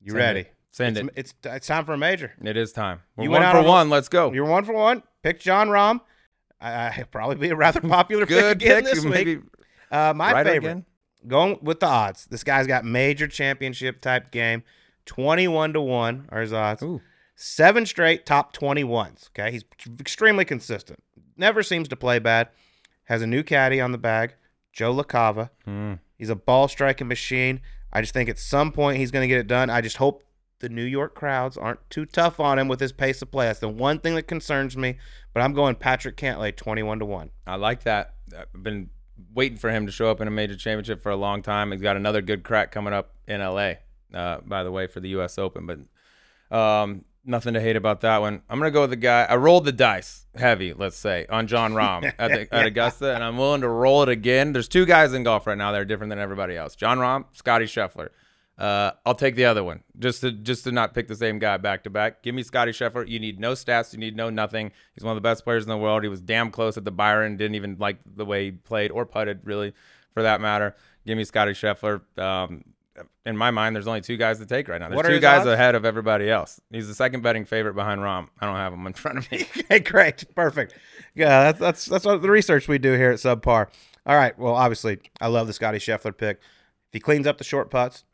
[SPEAKER 1] You
[SPEAKER 2] Send
[SPEAKER 1] ready?
[SPEAKER 2] it. Send
[SPEAKER 1] it's,
[SPEAKER 2] it.
[SPEAKER 1] It's, it's time for a major.
[SPEAKER 2] It is time. We're
[SPEAKER 1] You
[SPEAKER 2] one for
[SPEAKER 1] on
[SPEAKER 2] one. Let's go.
[SPEAKER 1] You're one for one. Pick Jon Rahm. I, I probably be a rather popular pick
[SPEAKER 2] Good
[SPEAKER 1] again
[SPEAKER 2] pick.
[SPEAKER 1] this week. Uh, my
[SPEAKER 2] Ryder
[SPEAKER 1] favorite.
[SPEAKER 2] again?
[SPEAKER 1] Going with the odds. This guy's got major championship type game. 21 to 1 are his odds.
[SPEAKER 2] Ooh.
[SPEAKER 1] Seven straight top 21s. Okay. He's extremely consistent. Never seems to play bad. Has a new caddy on the bag, Joe LaCava.
[SPEAKER 2] Hmm.
[SPEAKER 1] He's a ball striking machine. I just think at some point he's going to get it done. I just hope the New York crowds aren't too tough on him with his pace of play. That's the one thing that concerns me. But I'm going Patrick Cantlay 21 to 1.
[SPEAKER 2] I like that. I've been waiting for him to show up in a major championship for a long time. He's got another good crack coming up in LA, uh, by the way, for the U.S. Open. But um, Nothing to hate about that one. I'm gonna go with the guy. I rolled the dice heavy, let's say, on Jon Rahm at, the, at Augusta, and I'm willing to roll it again. There's two guys in golf right now that are different than everybody else. Jon Rahm, Scotty Scheffler. Uh, I'll take the other one just to just to not pick the same guy back to back. Give me Scotty Scheffler. You need no stats. You need no nothing. He's one of the best players in the world. He was damn close at the Byron. Didn't even like the way he played or putted, really, for that matter. Give me Scotty Scheffler. Um, in my mind, there's only two guys to take right now. There's
[SPEAKER 1] What
[SPEAKER 2] two guys
[SPEAKER 1] odds?
[SPEAKER 2] ahead of everybody else. He's the second betting favorite behind Rahm. I don't have him in front of me.
[SPEAKER 1] Okay, great, perfect. Yeah, that's that's that's what the research we do here at Subpar. All right, well, obviously, I love the Scotty Scheffler pick. If he cleans up the short putts,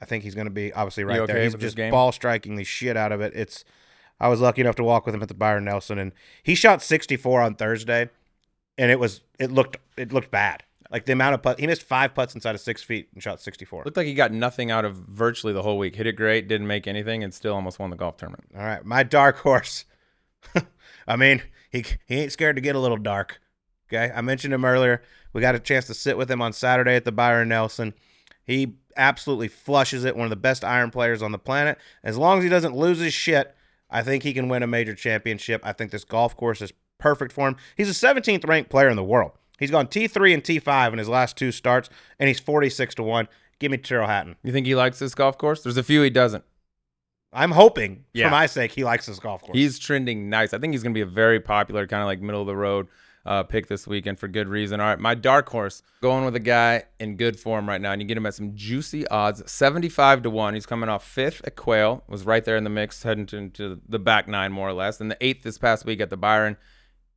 [SPEAKER 1] I think he's going to be obviously right there.
[SPEAKER 2] okay
[SPEAKER 1] He's just ball striking the shit out of it. It's I was lucky enough to walk with him at the Byron Nelson, and he shot 64 on Thursday, and it was it looked it looked bad. Like the amount of putts, he missed five putts inside of six feet and shot 64.
[SPEAKER 2] Looked like he got nothing out of virtually the whole week. Hit it great, didn't make anything, and still almost won the golf tournament.
[SPEAKER 1] All right, my dark horse. I mean, he he ain't scared to get a little dark. Okay, I mentioned him earlier. We got a chance to sit with him on Saturday at the Byron Nelson. He absolutely flushes it. One of the best iron players on the planet. As long as he doesn't lose his shit, I think he can win a major championship. I think this golf course is perfect for him. He's a 17th ranked player in the world. He's gone T3 and T5 in his last two starts, and he's 46 to one. Give me Tyrrell Hatton.
[SPEAKER 2] You think he likes this golf course? There's a few he doesn't.
[SPEAKER 1] I'm hoping,
[SPEAKER 2] Yeah.
[SPEAKER 1] for my sake, he likes this golf course.
[SPEAKER 2] He's trending nice. I think he's going to be a very popular, kind of like middle of the road uh, pick this weekend for good reason. All right, my dark horse going with a guy in good form right now, and you get him at some juicy odds, seventy-five to one. He's coming off fifth at Quail, was right there in the mix, heading to, into the back nine more or less, and the eighth this past week at the Byron.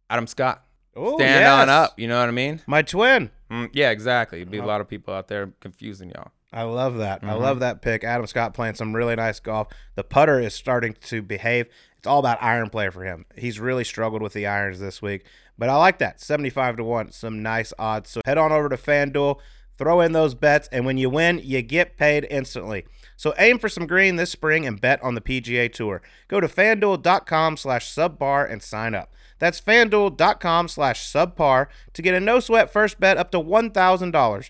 [SPEAKER 2] Adam Scott,
[SPEAKER 1] Ooh,
[SPEAKER 2] stand
[SPEAKER 1] yes.
[SPEAKER 2] on up. You know what I mean?
[SPEAKER 1] My twin.
[SPEAKER 2] Mm, yeah, exactly. It'd be a lot of people out there confusing y'all.
[SPEAKER 1] I love that. I
[SPEAKER 2] Mhm.
[SPEAKER 1] love that pick. Adam Scott playing some really nice golf. The putter is starting to behave. It's all about iron play for him. He's really struggled with the irons this week, but I like that. 75 to 1, some nice odds. So head on over to FanDuel, throw in those bets, and when you win, you get paid instantly. So aim for some green this spring and bet on the PGA Tour. Go to fanduel.com slash subpar and sign up. That's fanduel.com slash subpar to get a no sweat first bet up to $1,000.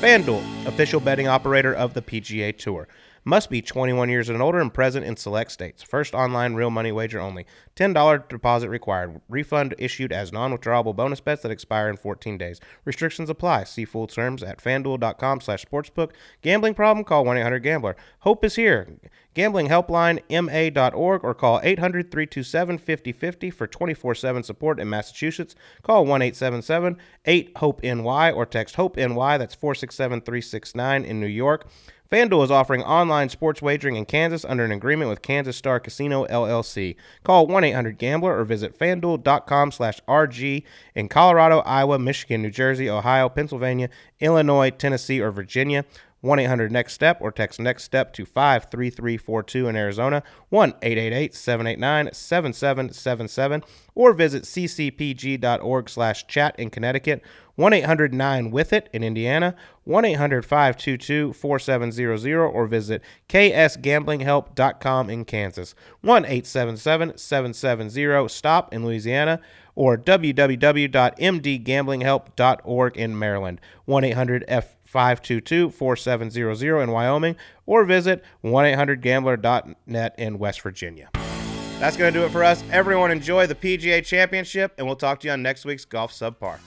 [SPEAKER 1] FanDuel, official betting operator of the PGA Tour. Must be 21 years and older and present in select states. First online real money wager only. $10 deposit required. Refund issued as non withdrawable bonus bets that expire in 14 days. Restrictions apply. See full terms at fanduel.com slash sportsbook. Gambling problem? Call 1 800 Gambler. Hope is here. Gambling helpline ma.org or call 800 327 5050 for 24 7 support in Massachusetts. Call 1 877 8 HOPE NY or text HOPE NY. That's 467 369 in New York. FanDuel is offering online sports wagering in Kansas under an agreement with Kansas Star Casino LLC. Call 1-800-GAMBLER or visit fanduel.com slash RG in Colorado, Iowa, Michigan, New Jersey, Ohio, Pennsylvania, Illinois, Tennessee, or Virginia. 1-800-NEXT-STEP or text NEXT STEP to 53342 in Arizona, 1-888-789-7777 or visit ccpg.org slash chat in Connecticut, 1-800-9-WITH-IT in Indiana, 1-800-522-4700 or visit ksgamblinghelp.com in Kansas, 1-877-770-STOP in Louisiana, or www.mdgamblinghelp.org in Maryland, 1-800-F522-4700 in Wyoming, or visit 1-800-GAMBLER.net in West Virginia. That's going to do it for us. Everyone enjoy the PGA Championship, and we'll talk to you on next week's Golf Subpar.